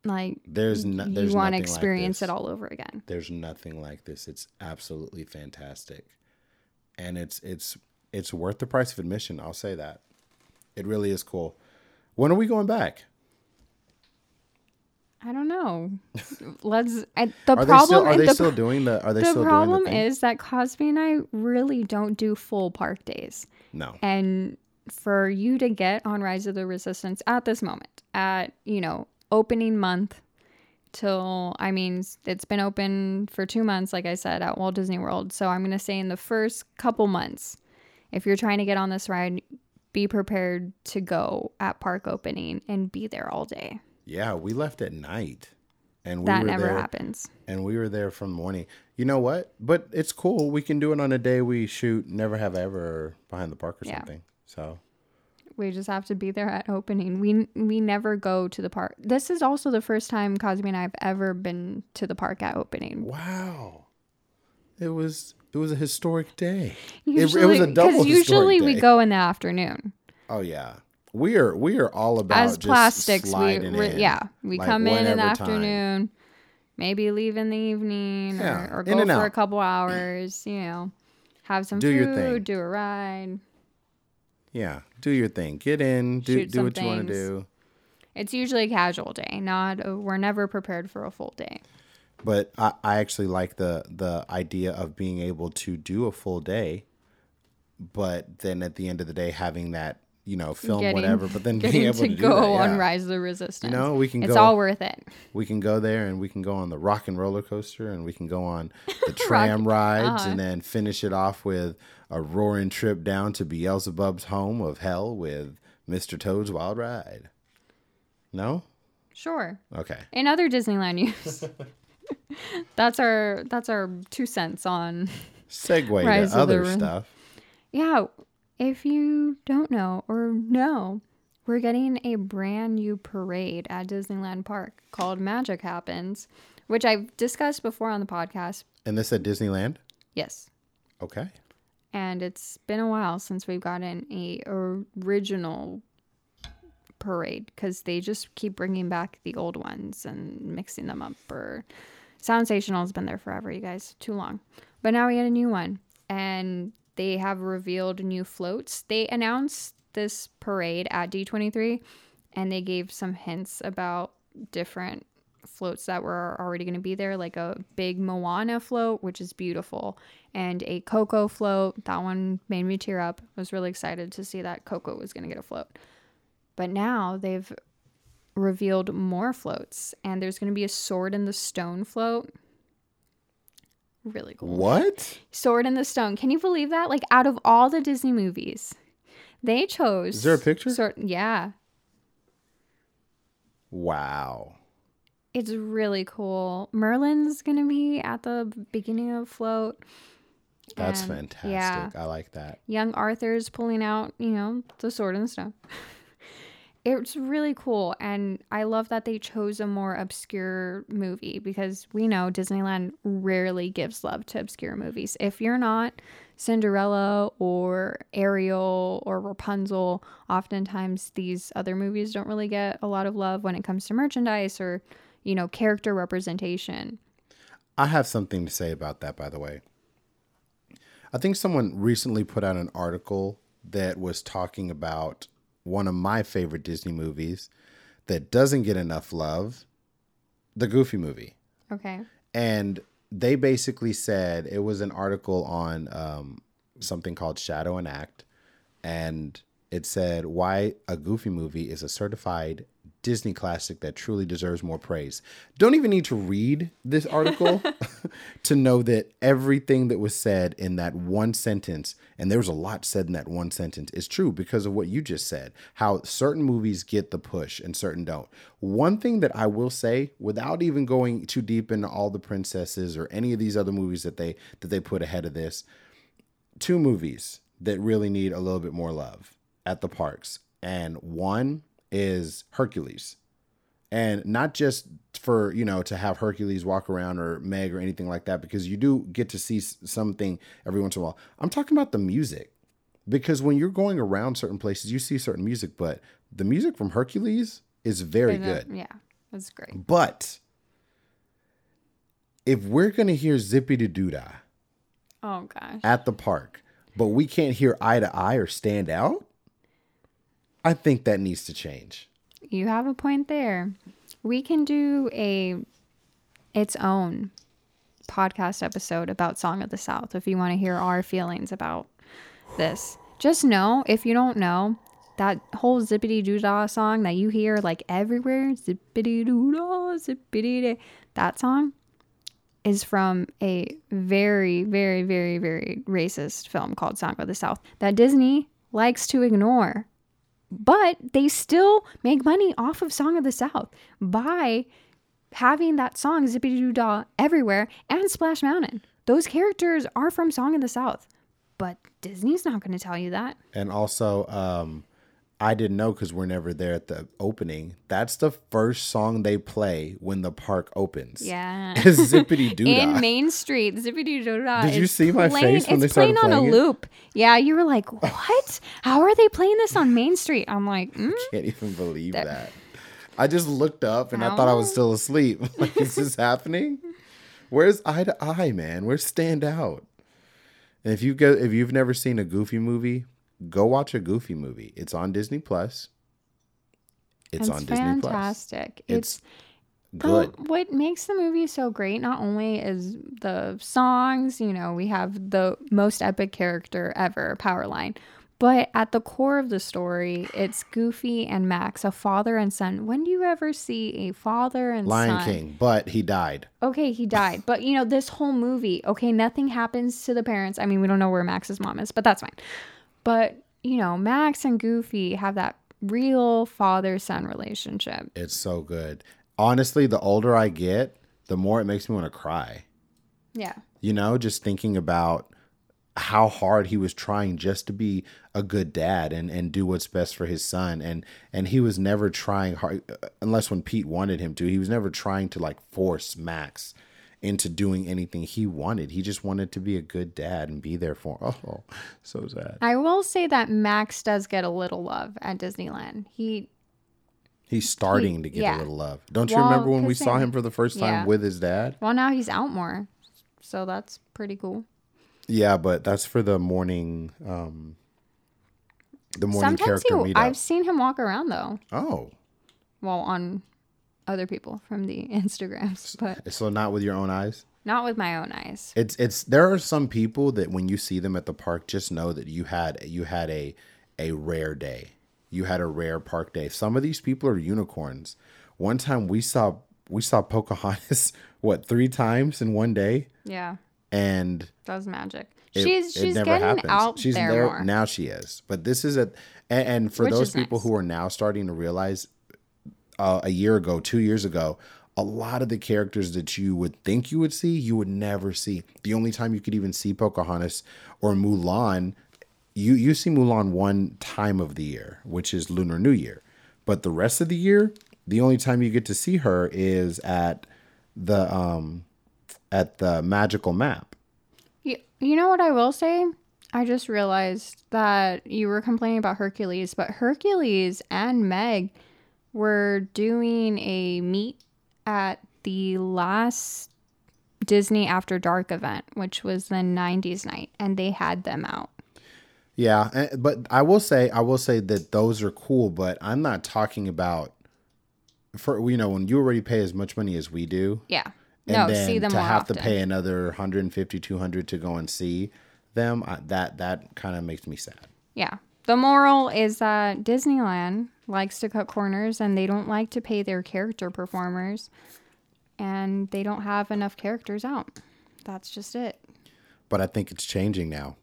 Like there's no, there's you want to nothing like experience it all over again. there's nothing like this it's absolutely fantastic and it's it's it's worth the price of admission i'll say that it really is cool when are we going back I don't know. Let's. I, the Are they problem. still are they the, still doing the are they the still problem doing the is that Cosby and I really don't do full park days. no. And for you to get on Rise of the Resistance at this moment, at, you know, opening month till, I mean, it's been open for two months, like I said, at Walt Disney World. So I'm going to say in the first couple months, if you're trying to get on this ride, be prepared to go at park opening and be there all day. Yeah, we left at night. And we that were never there happens. and we were there from morning. You know what? But it's cool. We can do it on a day we shoot never have ever behind the park or Yeah. something. So We just have to be there at opening. We we never go to the park. This is also the first time Cosby and I have ever been to the park at opening. wow. It was it was a historic day. It- Usually, it, was a double because usually we go in the afternoon. Oh yeah. We are we are all about As just plastics, we in, yeah, we like, come in in the whenever time. afternoon, maybe leave in the evening, Yeah, or, or go for out. a couple hours. You know, have some Do food, do a ride. Yeah, do your thing. Get in, do Shoot do what you want to do. It's usually a casual day. Not a, we're never prepared for a full day. But I, I actually like the the idea of being able to do a full day, but then at the end of the day having that you know film Getting- whatever, but then being able to, to, go that, on yeah. Rise of the Resistance. You know, we can go it's go. all worth it. we can go there and we can go on the rock and roller coaster and we can go on the tram rides uh-huh. and then finish it off with a roaring trip down to Beelzebub's home of hell with Mr. Toad's Wild Ride. No? Sure. Okay. In other Disneyland news, that's our that's our two cents on. Segue to other stuff. Yeah, if you don't know or know, we're getting a brand new parade at Disneyland Park called Magic Happens, which I've discussed before on the podcast. And this at Disneyland? Yes. Okay. And it's been a while since we've gotten a original parade because they just keep bringing back the old ones and mixing them up. Or Soundsational has been there forever, you guys, too long. But now we get a new one, and they have revealed new floats. They announced this parade at D23, and they gave some hints about different floats that were already going to be there, like a big Moana float, which is beautiful, and a Coco float. That one made me tear up. I was really excited to see that Coco was going to get a float. But now they've revealed more floats, and there's going to be a Sword in the Stone float. Really cool. What? Sword in the Stone. Can you believe that? Like out of all the Disney movies, they chose. Is there a picture? Sword, yeah, Wow. it's really cool. Merlin's gonna be at the beginning of float. That's And, fantastic. Yeah, I like that. young Arthur's pulling out, you know, the sword and stuff. it's really cool, and I love that they chose a more obscure movie because we know Disneyland rarely gives love to obscure movies. If you're not Cinderella or Ariel or Rapunzel, oftentimes these other movies don't really get a lot of love when it comes to merchandise or, you know, character representation. I have something to say about that, by the way. I think someone recently put out an article that was talking about one of my favorite Disney movies that doesn't get enough love the Goofy movie. Okay. And they basically said it was an article on um, something called Shadow and Act. And it said why a Goofy movie is a certified Disney classic that truly deserves more praise. Don't even need to read this article to know that everything that was said in that one sentence, and there was a lot said in that one sentence, is true because of what you just said. How certain movies get the push and certain don't. One thing that I will say, without even going too deep into all the princesses or any of these other movies that they that they put ahead of this, two movies that really need a little bit more love at the parks. And one is Hercules. And not just for, you know, to have Hercules walk around or Meg or anything like that, because you do get to see something every once in a while. I'm talking about the music. Because when you're going around certain places, you see certain music, but the music from Hercules is very And, uh, good. Yeah, that's great. But if we're going to hear Zippity Doo Dah Oh gosh. at the park, but we can't hear eye to eye or stand out, I think that needs to change. You have a point there. We can do a its own podcast episode about Song of the South if you want to hear our feelings about this. Just know, if you don't know, that whole zippity doo dah song that you hear like everywhere, zippity doo dah, zippity day, that song is from a very, very, very, very racist film called Song of the South that Disney likes to ignore. But they still make money off of Song of the South by having that song Zippity Doo Dah everywhere and Splash Mountain. Those characters are from Song of the South. But Disney's not going to tell you that. And also, um, I didn't know because we're never there at the opening. That's the first song they play when the park opens. Yeah. Zippity Doo In. Main Street, Zippity Doo Dah. Did you see my playing- face when they started playing on a playing it? loop. Yeah, you were like, "What? How are they playing this on Main Street?" I'm like, mm? Can't even believe that. I just looked up and I thought I was still asleep. Like, is this happening? Where's eye to eye, man? Where's stand out? And if you go, if you've never seen a Goofy movie, go watch a Goofy movie. It's on Disney Plus. It's, on Disney Plus. fantastic. It's It's Good. The, what makes the movie so great not only is the songs, you know, we have the most epic character ever, Powerline, but at the core of the story, it's Goofy and Max, a father and son. When do you ever see a father and Lion son? King, but he died. Okay, he died. But you know, this whole movie, okay, nothing happens to the parents. I mean, we don't know where Max's mom is, but that's fine. But, you know, Max and Goofy have that real father son relationship. It's so good. Honestly, the older I get, the more it makes me want to cry. Yeah. You know, just thinking about how hard he was trying just to be a good dad and and do what's best for his son and and he was never trying hard uh, unless when Pete wanted him to. He was never trying to like force Max into doing anything he wanted. He just wanted to be a good dad and be there for him. Oh, so sad. I will say that Max does get a little love at Disneyland. He He's starting to get yeah. a little love. Don't you Well, remember when we saw him for the first time yeah. with his dad? well now he's out more. So that's pretty cool. Yeah, but that's for the morning um the morning Sometimes character he, meetup. I've seen him walk around though. Oh. Well, on other people from the Instagrams, but So not with your own eyes? not with my own eyes. It's it's there are some people that when you see them at the park just know that you had you had a a rare day. You had a rare park day. Some of these people are unicorns. One time we saw we saw Pocahontas what three times in one day Yeah. and Does magic. it- she's it she's never getting happens. out she's there there now she is but this is a and, and for Which those people nice. who are now starting to realize uh, a year ago two years ago a lot of the characters that you would think you would see you would never see. The only time you could even see pocahontas or mulan you you see mulan one time of the year which is lunar new year. But the rest of the year the only time you get to see her is at the um at the magical map. You, you know what I will say? I just realized that you were complaining about Hercules, but Hercules and Meg were doing a meet at the last Disney After Dark event, which was the 90s night, and they had them out. Yeah, eh, but I will say I will say that those are cool, but I'm not talking about for you know when you already pay as much money as we do, Yeah. and no, then see them to have often. to pay another 150 200 to go and see them, I, that that kind of makes me sad. Yeah. The moral is that Disneyland likes to cut corners and they don't like to pay their character performers and they don't have enough characters out. That's just it. But I think it's changing now.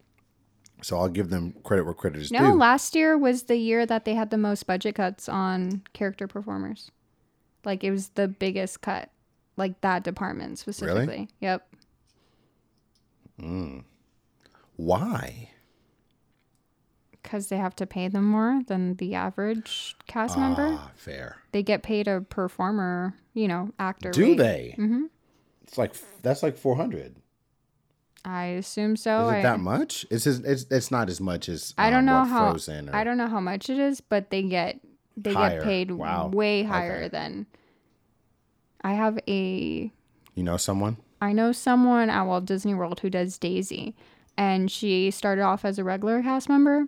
So I'll give them credit where credit is No, due. last year was the year that they had the most budget cuts on character performers. Like it was the biggest cut, like that department specifically. Yep. Mm. Why? Because they have to pay them more than the average cast member. Ah, fair. They get paid a performer, you know, actor. Do rate. they? Mm-hmm. It's like that's like 400. I assume so. Is it I, that much? It's just, it's it's not as much as I don't um, know how. Frozen or, I don't know how much it is, but they get they Higher. get paid Wow. way higher Okay. than. I have a You know someone? I know someone at Walt Disney World who does Daisy, and she started off as a regular cast member,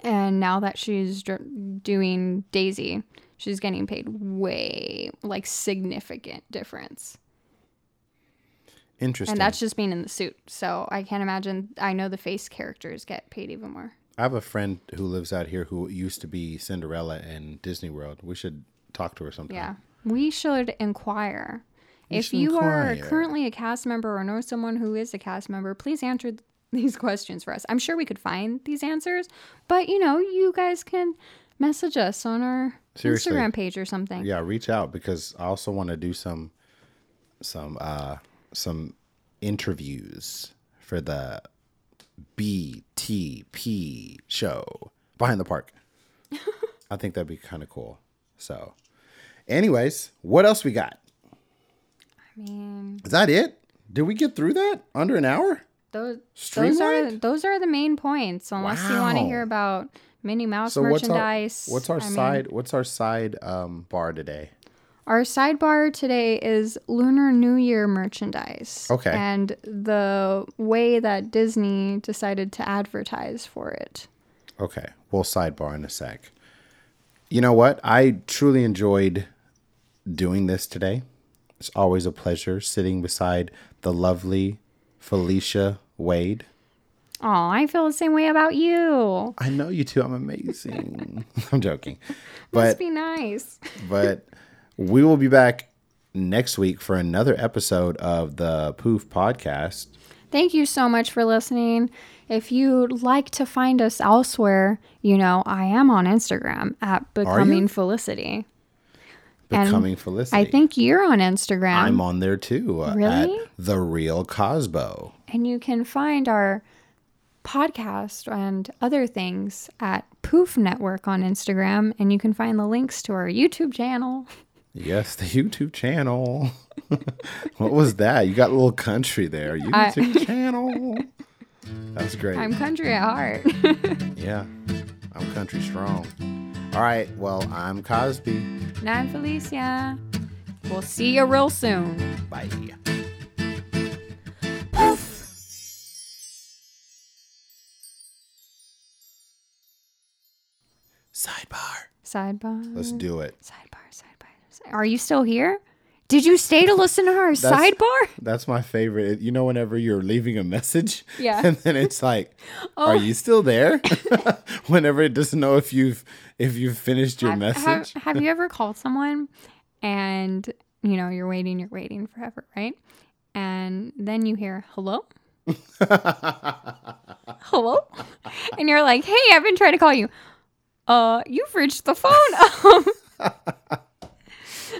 and now that she's doing Daisy, she's getting paid way like significant difference. Interesting. And that's just being in the suit. So I can't imagine. I know the face characters get paid even more. I have a friend who lives out here who used to be Cinderella in Disney World. We should talk to her sometime. Yeah. We should inquire. if should you are currently a cast member or know someone who is a cast member, please answer these questions for us. I'm sure we could find these answers, but you know, you guys can message us on our Seriously. Instagram page or something. Yeah, reach out because I also want to do some some uh some interviews for the BTP show behind the park. I think that'd be kind of cool. So, anyways, what else we got? I mean, Is that it? Did we get through that under an hour? Those those are those are the main points. Unless you want to hear about Minnie Mouse So what's our merchandise. what's our I mean, side what's our side um bar today? Our sidebar today is Lunar New Year merchandise. Okay. And the way that Disney decided to advertise for it. Okay, we'll sidebar in a sec. You know what? I truly enjoyed doing this today. It's always a pleasure sitting beside the lovely Felicia Wade. Oh, I feel the same way about you. I know you too. I'm amazing. I'm joking, But Must be nice. but we will be back next week for another episode of the Poof Podcast. Thank you so much for listening. If you'd like to find us elsewhere, you know, I am on Instagram at Becoming Felicity. And Becoming Felicity. I think you're on Instagram. I'm on there too. uh, Really? At the Real Cosbo. And you can find our podcast and other things at Poof Network on Instagram. And you can find the links to our YouTube channel. Yes, the YouTube channel. what was that? You got a little country there. YouTube channel. That's great. I'm country at heart. yeah, I'm country strong. All right. Well, I'm Cosby. and I'm Felicia. We'll see you real soon. Bye. Sidebar. Sidebar. Let's do it. Sidebar, sidebar. Are you still here? Did you stay to listen to our That's- sidebar? That's my favorite. You know, whenever you're leaving a message, Yeah. and then it's like, oh. "Are you still there?" whenever it doesn't know if you've if you've finished your Have- message. Have, have you ever called someone and you know you're waiting, you're waiting forever, right? And then you hear hello, hello, and you're like, "Hey, I've been trying to call you. Uh, you've reached the phone." Um,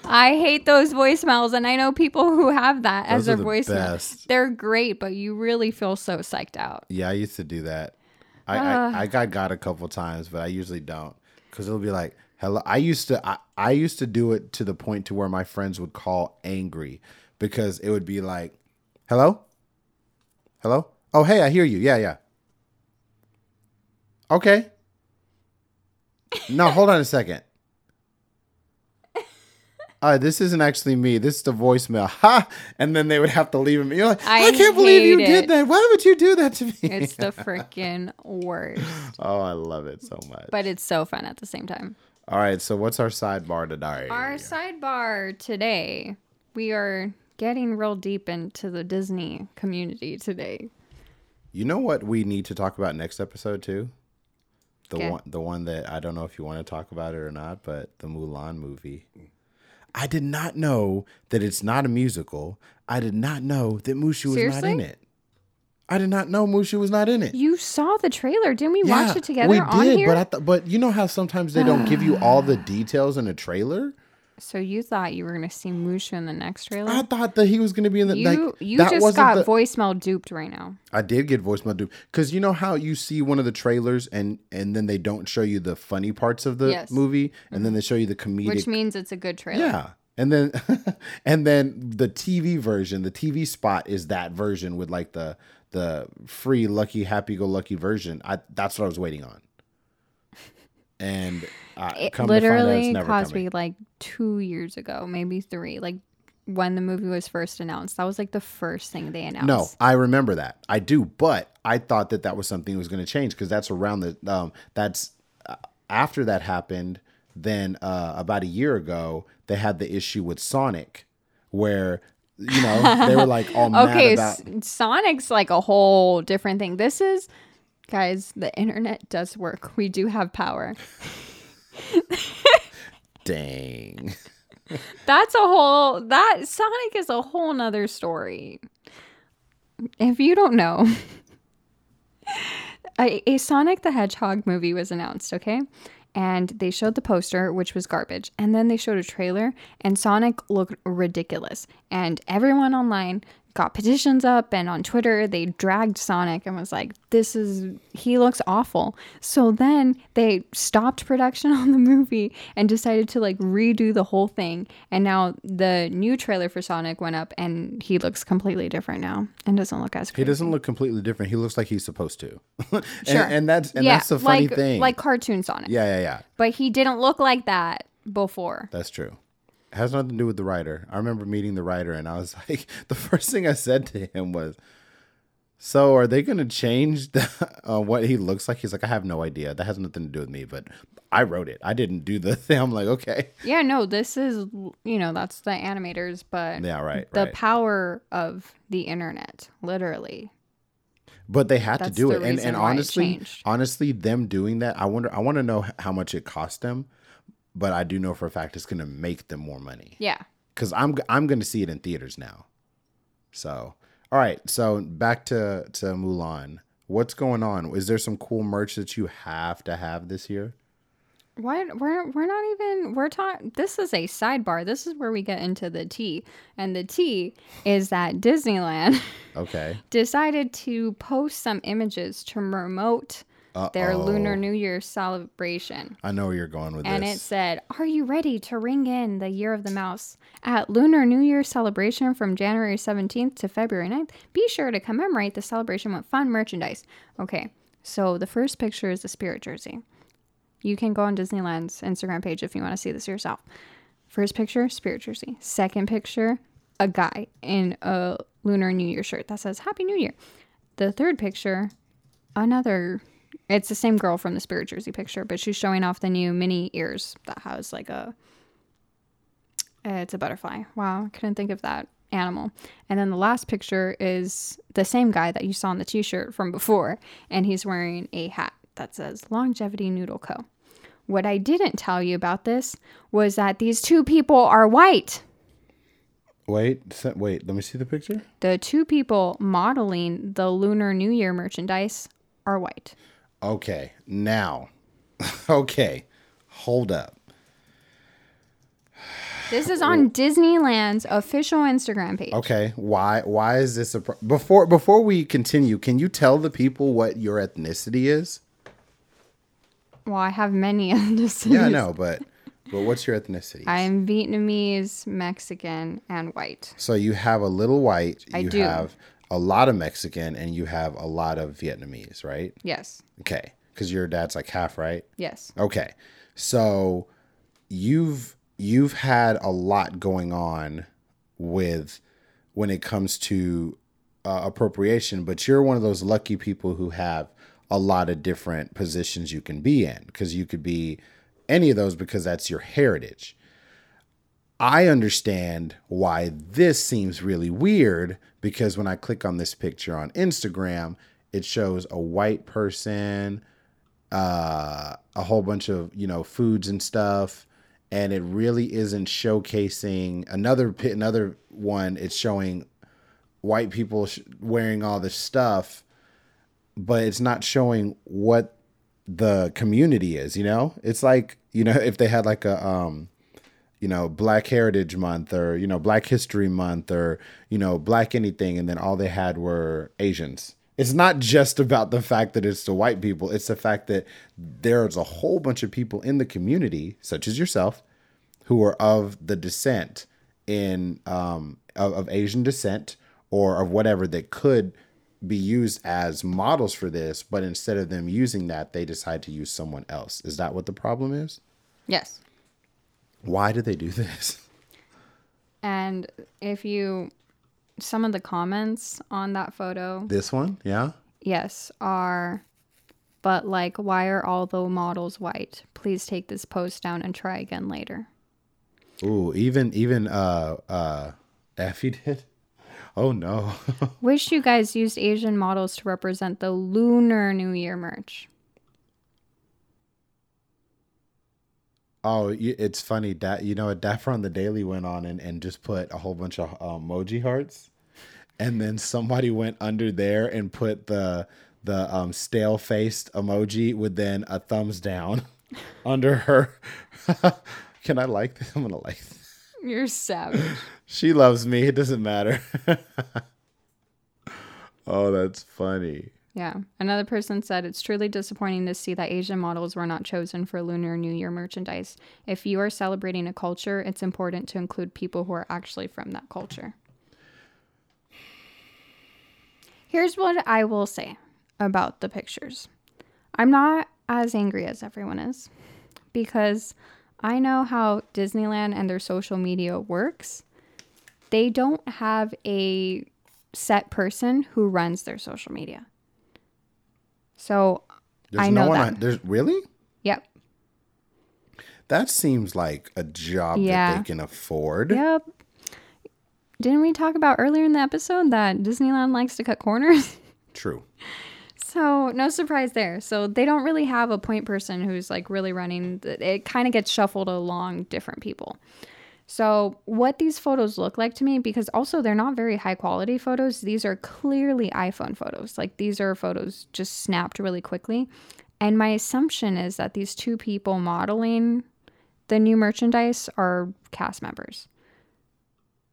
I hate those voicemails, and I know people who have that as their the voicemail. best. They're great, but you really feel so psyched out. Yeah, I used to do that. I Ah. I, I got got a couple times, but I usually don't because it'll be like, "Hello." I used to I, I used to do it to the point to where my friends would call angry because it would be like, "Hello, hello, oh hey, I hear you. Yeah, yeah. Okay. No, hold on a second. Uh, this isn't actually me. This is the voicemail. Ha! And then they would have to leave him. You're like, I, I can't believe you hate did that. Why would you do that to me? It's the freaking worst, Oh, I love it so much. but it's so fun at the same time. All right, so what's our sidebar today? Our sidebar today, we are getting real deep into the Disney community today. You know what we need to talk about next episode too? The Okay. one the one that I don't know if you want to talk about it or not, but the Mulan movie. I did not know that it's not a musical. I did not know that Mushu was not in it. I did not know Mushu was not in it. You saw the trailer, didn't we watch it together we on did, but I th- but you know how sometimes they don't give you all the details in a trailer. So you thought you were going to see Mushu in the next trailer? I thought that he was going to be in the you like you that just got the- voicemail duped right now. I did get voicemail duped because you know how you see one of the trailers and and then they don't show you the funny parts of the Yes. movie and then mm-hmm. they show you the comedic. Which means it's a good trailer. yeah, and then and then the TV version, the TV spot is that version with like the the free lucky happy go lucky version. I that's what I was waiting on. And uh, It come to find out it's literally never cost coming. me like two years ago, maybe three. Like when the movie was first announced, that was like the first thing they announced. No, I remember that. I do, but I thought that that was something that was going to change because that's around the um that's uh, after that happened. then uh, about a year ago they had the issue with Sonic, where you know they were like all mad Okay, about. S- Sonic's like a whole different thing. This is, guys, the internet does work. We do have power. Dang. That's a whole that Sonic is a whole nother story. If you don't know, a, a Sonic the Hedgehog movie was announced, okay? And they showed the poster, which was garbage. And then they showed a trailer, and Sonic looked ridiculous. And everyone online got petitions up, and on Twitter, they dragged Sonic and was like, This is, he looks awful. So then they stopped production on the movie and decided to like redo the whole thing. And now the new trailer for Sonic went up, and he looks completely different now and doesn't look as He doesn't look completely different. He looks like he's supposed to. and, Sure. and that's and that's the funny like, thing. Like cartoon Sonic. yeah, yeah, yeah. But he didn't look like that before. That's true. Has nothing to do with the writer. I remember meeting the writer and I was like, the first thing I said to him was, So are they going to change the, uh, what he looks like? He's like, I have no idea. That has nothing to do with me, but I wrote it. I didn't do the thing. I'm like, okay. Yeah, no, this is you know that's the animators, but Yeah, right. the right. power of the internet, literally. but they had to do it. And, and it honestly, honestly, them doing that, I wonder, I want to know how much it cost them, but I do know for a fact it's going to make them more money. Yeah. because I'm I'm going to see it in theaters now. So, all right. So back to to Mulan. What's going on? Is there some cool merch that you have to have this year? What we're we're not even we're talking. This is a sidebar. This is where we get into the tea, and the tea is that Disneyland Okay. decided to post some images to promote their Lunar New Year celebration. I know where you're going with this. And it said, Are you ready to ring in the Year of the Mouse? At Lunar New Year celebration from January 17th to February 9th, be sure to commemorate the celebration with fun merchandise. Okay, so the first picture is the spirit jersey. You can go on Disneyland's Instagram page if you want to see this yourself. First picture, spirit jersey. Second picture, a guy in a Lunar New Year shirt that says Happy New Year. The third picture, another it's the same girl from the spirit jersey picture but she's showing off the new mini ears that has like a it's a butterfly wow i couldn't think of that animal and then the last picture is the same guy that you saw in the t-shirt from before and he's wearing a hat that says longevity noodle co what i didn't tell you about this was that these two people are white Wait, wait. Let me see the picture. the two people modeling the lunar new year merchandise are white Okay. Now. okay. Hold up. This is on Disneyland's official Instagram page. Okay. Why? Why is this a pro- before? Before we continue, can you tell the people what your ethnicity is? Well, I have many ethnicities. Yeah, I know, but but what's your ethnicity? I am Vietnamese, Mexican, and white. So you have a little white, you I do. have a lot of Mexican, and you have a lot of Vietnamese, right? Yes. Okay, because your dad's like half, right? Yes. Okay, so you've you've had a lot going on with when it comes to uh, appropriation, but you're one of those lucky people who have a lot of different positions you can be in because you could be any of those because that's your heritage. I understand why this seems really weird because when I click on this picture on Instagram, it shows a white person, uh, a whole bunch of you know foods and stuff, and it really isn't showcasing another pi- another one. It's showing white people sh- wearing all this stuff, but it's not showing what the community is. You know, it's like you know if they had like a um you know, Black Heritage Month or, you know, Black History Month or, you know, Black anything. And then all they had were Asians. It's not just about the fact that it's the white people, it's the fact that there's a whole bunch of people in the community, such as yourself, who are of the descent in, um, of, of Asian descent or of whatever that could be used as models for this. But instead of them using that, they decide to use someone else. Is that what the problem is? Yes. Why did they do this? And if you, some of the comments on that photo, This one, yeah. yes, are, but like, why are all the models white? please take this post down and try again later. Ooh, even even uh uh Effie did. Oh no. Wish you guys used Asian models to represent the Lunar New Year merch. Oh, it's funny that you know Dapper on the Daily went on and, and just put a whole bunch of uh, emoji hearts, and then somebody went under there and put the the um, stale faced emoji with then a thumbs down under her. Can I like this? I'm gonna like. This. You're savage. She loves me. It doesn't matter. oh, that's funny. Yeah. Another person said it's truly disappointing to see that Asian models were not chosen for Lunar New Year merchandise. If you are celebrating a culture, it's important to include people who are actually from that culture. Here's what I will say about the pictures I'm not as angry as everyone is because I know how Disneyland and their social media works. They don't have a set person who runs their social media. So There's I no know one. that. On, there's really. Yep. That seems like a job Yeah. that they can afford. Yep. Didn't we talk about earlier in the episode that Disneyland likes to cut corners? True. So, no surprise there. So, they don't really have a point person who's like really running. It kind of gets shuffled along different people. So, what these photos look like to me, because also they're not very high quality photos, these are clearly iPhone photos. Like, these are photos just snapped really quickly. And my assumption is that these two people modeling the new merchandise are cast members.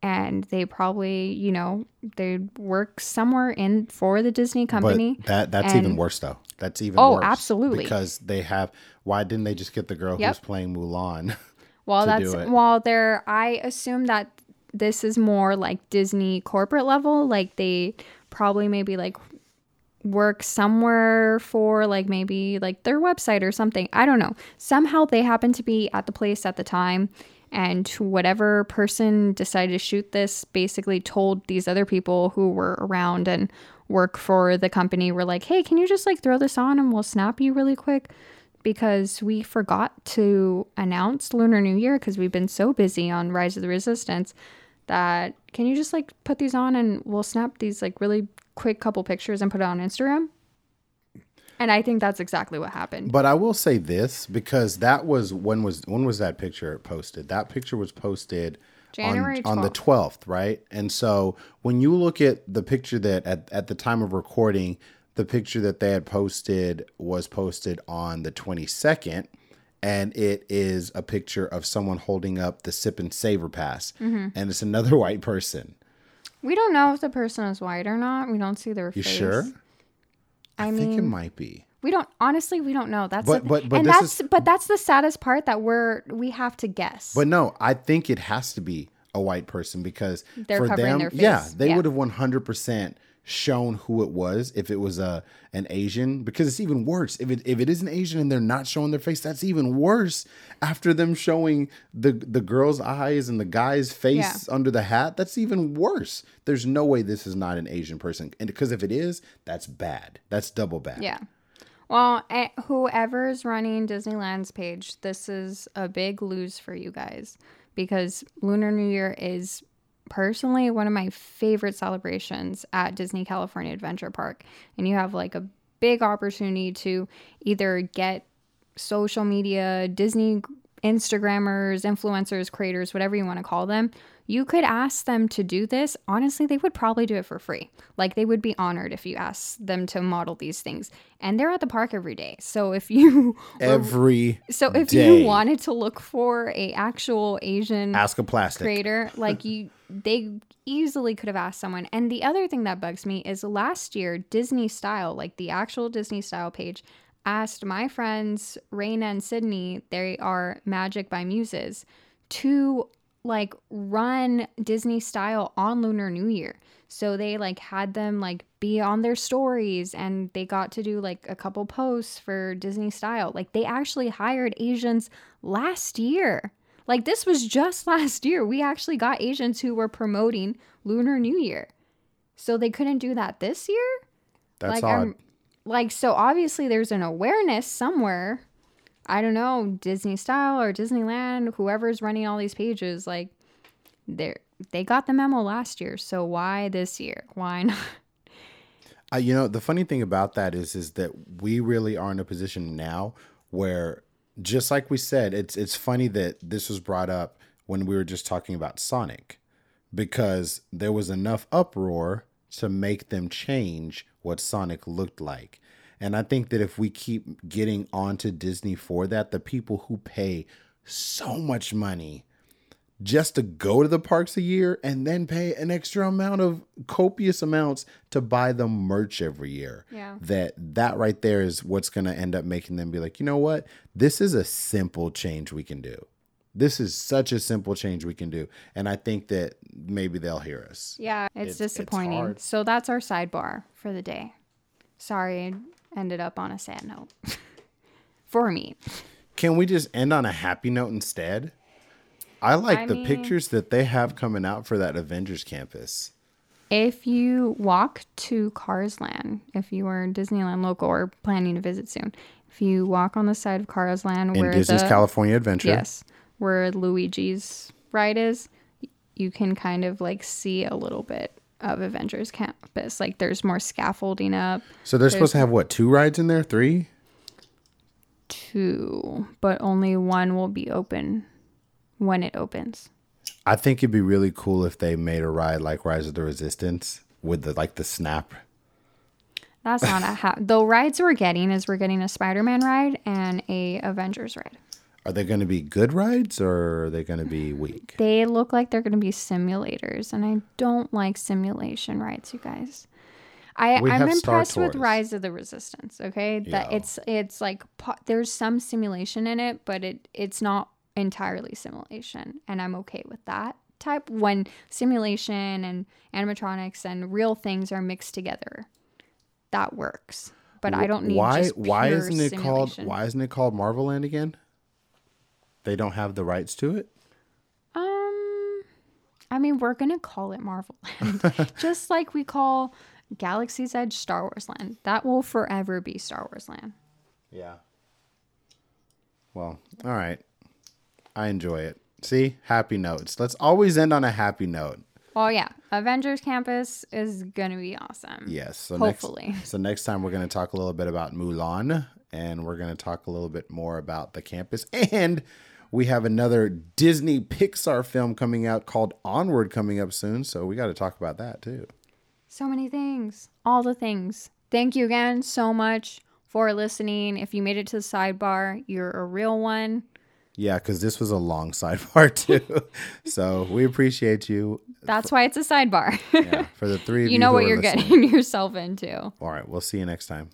And they probably, you know, they work somewhere in for the Disney company. But that that's even worse though. That's even Oh, worse. absolutely. Because they have why didn't they just get the girl Yep. who's playing Mulan? Well, that's while they're. I assume that this is more like Disney corporate level. Like they probably maybe like work somewhere for like maybe like their website or something. I don't know. Somehow they happen to be at the place at the time. And whatever person decided to shoot this basically told these other people who were around and work for the company were like, hey, can you just like throw this on and we'll snap you really quick? Because we forgot to announce Lunar New Year because we've been so busy on Rise of the Resistance that can you just like put these on and we'll snap these like really quick couple pictures and put it on Instagram? And I think that's exactly what happened. But I will say this because that was when was when was that picture posted? That picture was posted January on, on the 12th. 12th, right? And so when you look at the picture that at, at the time of recording, the picture that they had posted was posted on the 22nd and it is a picture of someone holding up the sip and savor pass Mm-hmm. and it's another white person. We don't know if the person is white or not. We don't see their You face. sure? I, I mean, think it might be. we don't. Honestly, we don't know. That's But- but- but and that's is- but that's the saddest part that we're we have to guess. But no, I think it has to be a white person because They're for them, their yeah, they Yeah. would have one hundred percent shown who it was if it was a an Asian. Because it's even worse if it if it is an Asian and they're not showing their face. That's even worse. After them showing the the girl's eyes and the guy's face under the hat, that's even worse. There's no way this is not an Asian person, and because if it is, that's bad. That's double bad. Yeah. Well, eh, whoever's running Disneyland's page, this is a big lose for you guys because Lunar New Year is personally one of my favorite celebrations at Disney California Adventure Park. And you have like a big opportunity to either get social media, Disney Instagrammers, influencers, creators, whatever you want to call them, you could ask them to do this. Honestly, they would probably do it for free. Like they would be honored if you asked them to model these things. And they're at the park every day. So if you were- Every so if day. you wanted to look for a actual Asian ask a plastic. creator, like you they easily could have asked someone. And the other thing that bugs me is last year Disney Style, like the actual Disney Style page, asked my friends Raina and Sydney, they are Magic by Muses, to like run Disney Style on Lunar New Year. So they like had them like be on their stories and they got to do like a couple posts for Disney Style. Like they actually hired Asians last year. Like this was just last year. We actually got Asians who were promoting Lunar New Year. So they couldn't do that this year? That's like odd. I'm like so obviously there's an awareness somewhere. I don't know, Disney style or Disneyland, whoever's running all these pages, like they they got the memo last year, so why this year? Why not? Uh, you know, the funny thing about that is, is that we really are in a position now where, just like we said, it's it's funny that this was brought up when we were just talking about Sonic, because there was enough uproar to make them change what Sonic looked like. And I think that if we keep getting onto Disney for that, the people who pay so much money just to go to the parks a year and then pay an extra amount of copious amounts to buy the merch every year. Yeah. That that right there is what's going to end up making them be like, "You know what? This is a simple change we can do. This is such a simple change we can do." And I think that maybe they'll hear us. Yeah, it's, It's- it's disappointing. hard. so that's our sidebar for the day. Sorry, ended up on a sad note. for me. Can we just end on a happy note instead? I like I the mean- pictures that they have coming out for that Avengers campus. If you walk to Cars Land, if you are Disneyland local or planning to visit soon, if you walk on the side of Cars Land In where Disney's the California Adventure. yes, where Luigi's ride is, you can kind of like see a little bit of Avengers Campus. Like there's more scaffolding up, So they're supposed to have what, two rides in there? Three? two, but only one will be open when it opens. I think it'd be really cool if they made a ride like Rise of the Resistance with the like the snap. That's not a ha- the rides we're getting is we're getting a Spider-Man ride and a Avengers ride. Are they going to be good rides or are they going to be weak? They look like they're going to be simulators, and I don't like simulation rides, you guys. I, We I'm impressed with Rise of the Resistance. Okay, that Yeah. it's it's like there's some simulation in it, but it it's not entirely simulation, and I'm okay with that type when simulation and animatronics and real things are mixed together. That works, but I don't need why just why isn't it called why isn't it called Marvel Land again? They don't have the rights to it? Um, I mean, we're gonna call it Marvel Land, just like we call Galaxy's Edge Star Wars Land. That will forever be Star Wars Land. Yeah. Well, all right. I enjoy it. See? Happy notes. Let's always end on a happy note. Oh yeah, Avengers Campus is gonna be awesome. Yes. So Hopefully. Next, so next time we're to talk a little bit about Mulan and we're to talk a little bit more about the campus and we have another Disney Pixar film coming out called Onward coming up soon, so we got to talk about that too. So many things, all the things. Thank you again so much for listening. If you made it to the sidebar, you're a real one. Yeah, cuz this was a long sidebar too. so, we appreciate you. That's why it's a sidebar. Yeah, for the three of you you know what you're listening. getting yourself into. All right, we'll see you next time.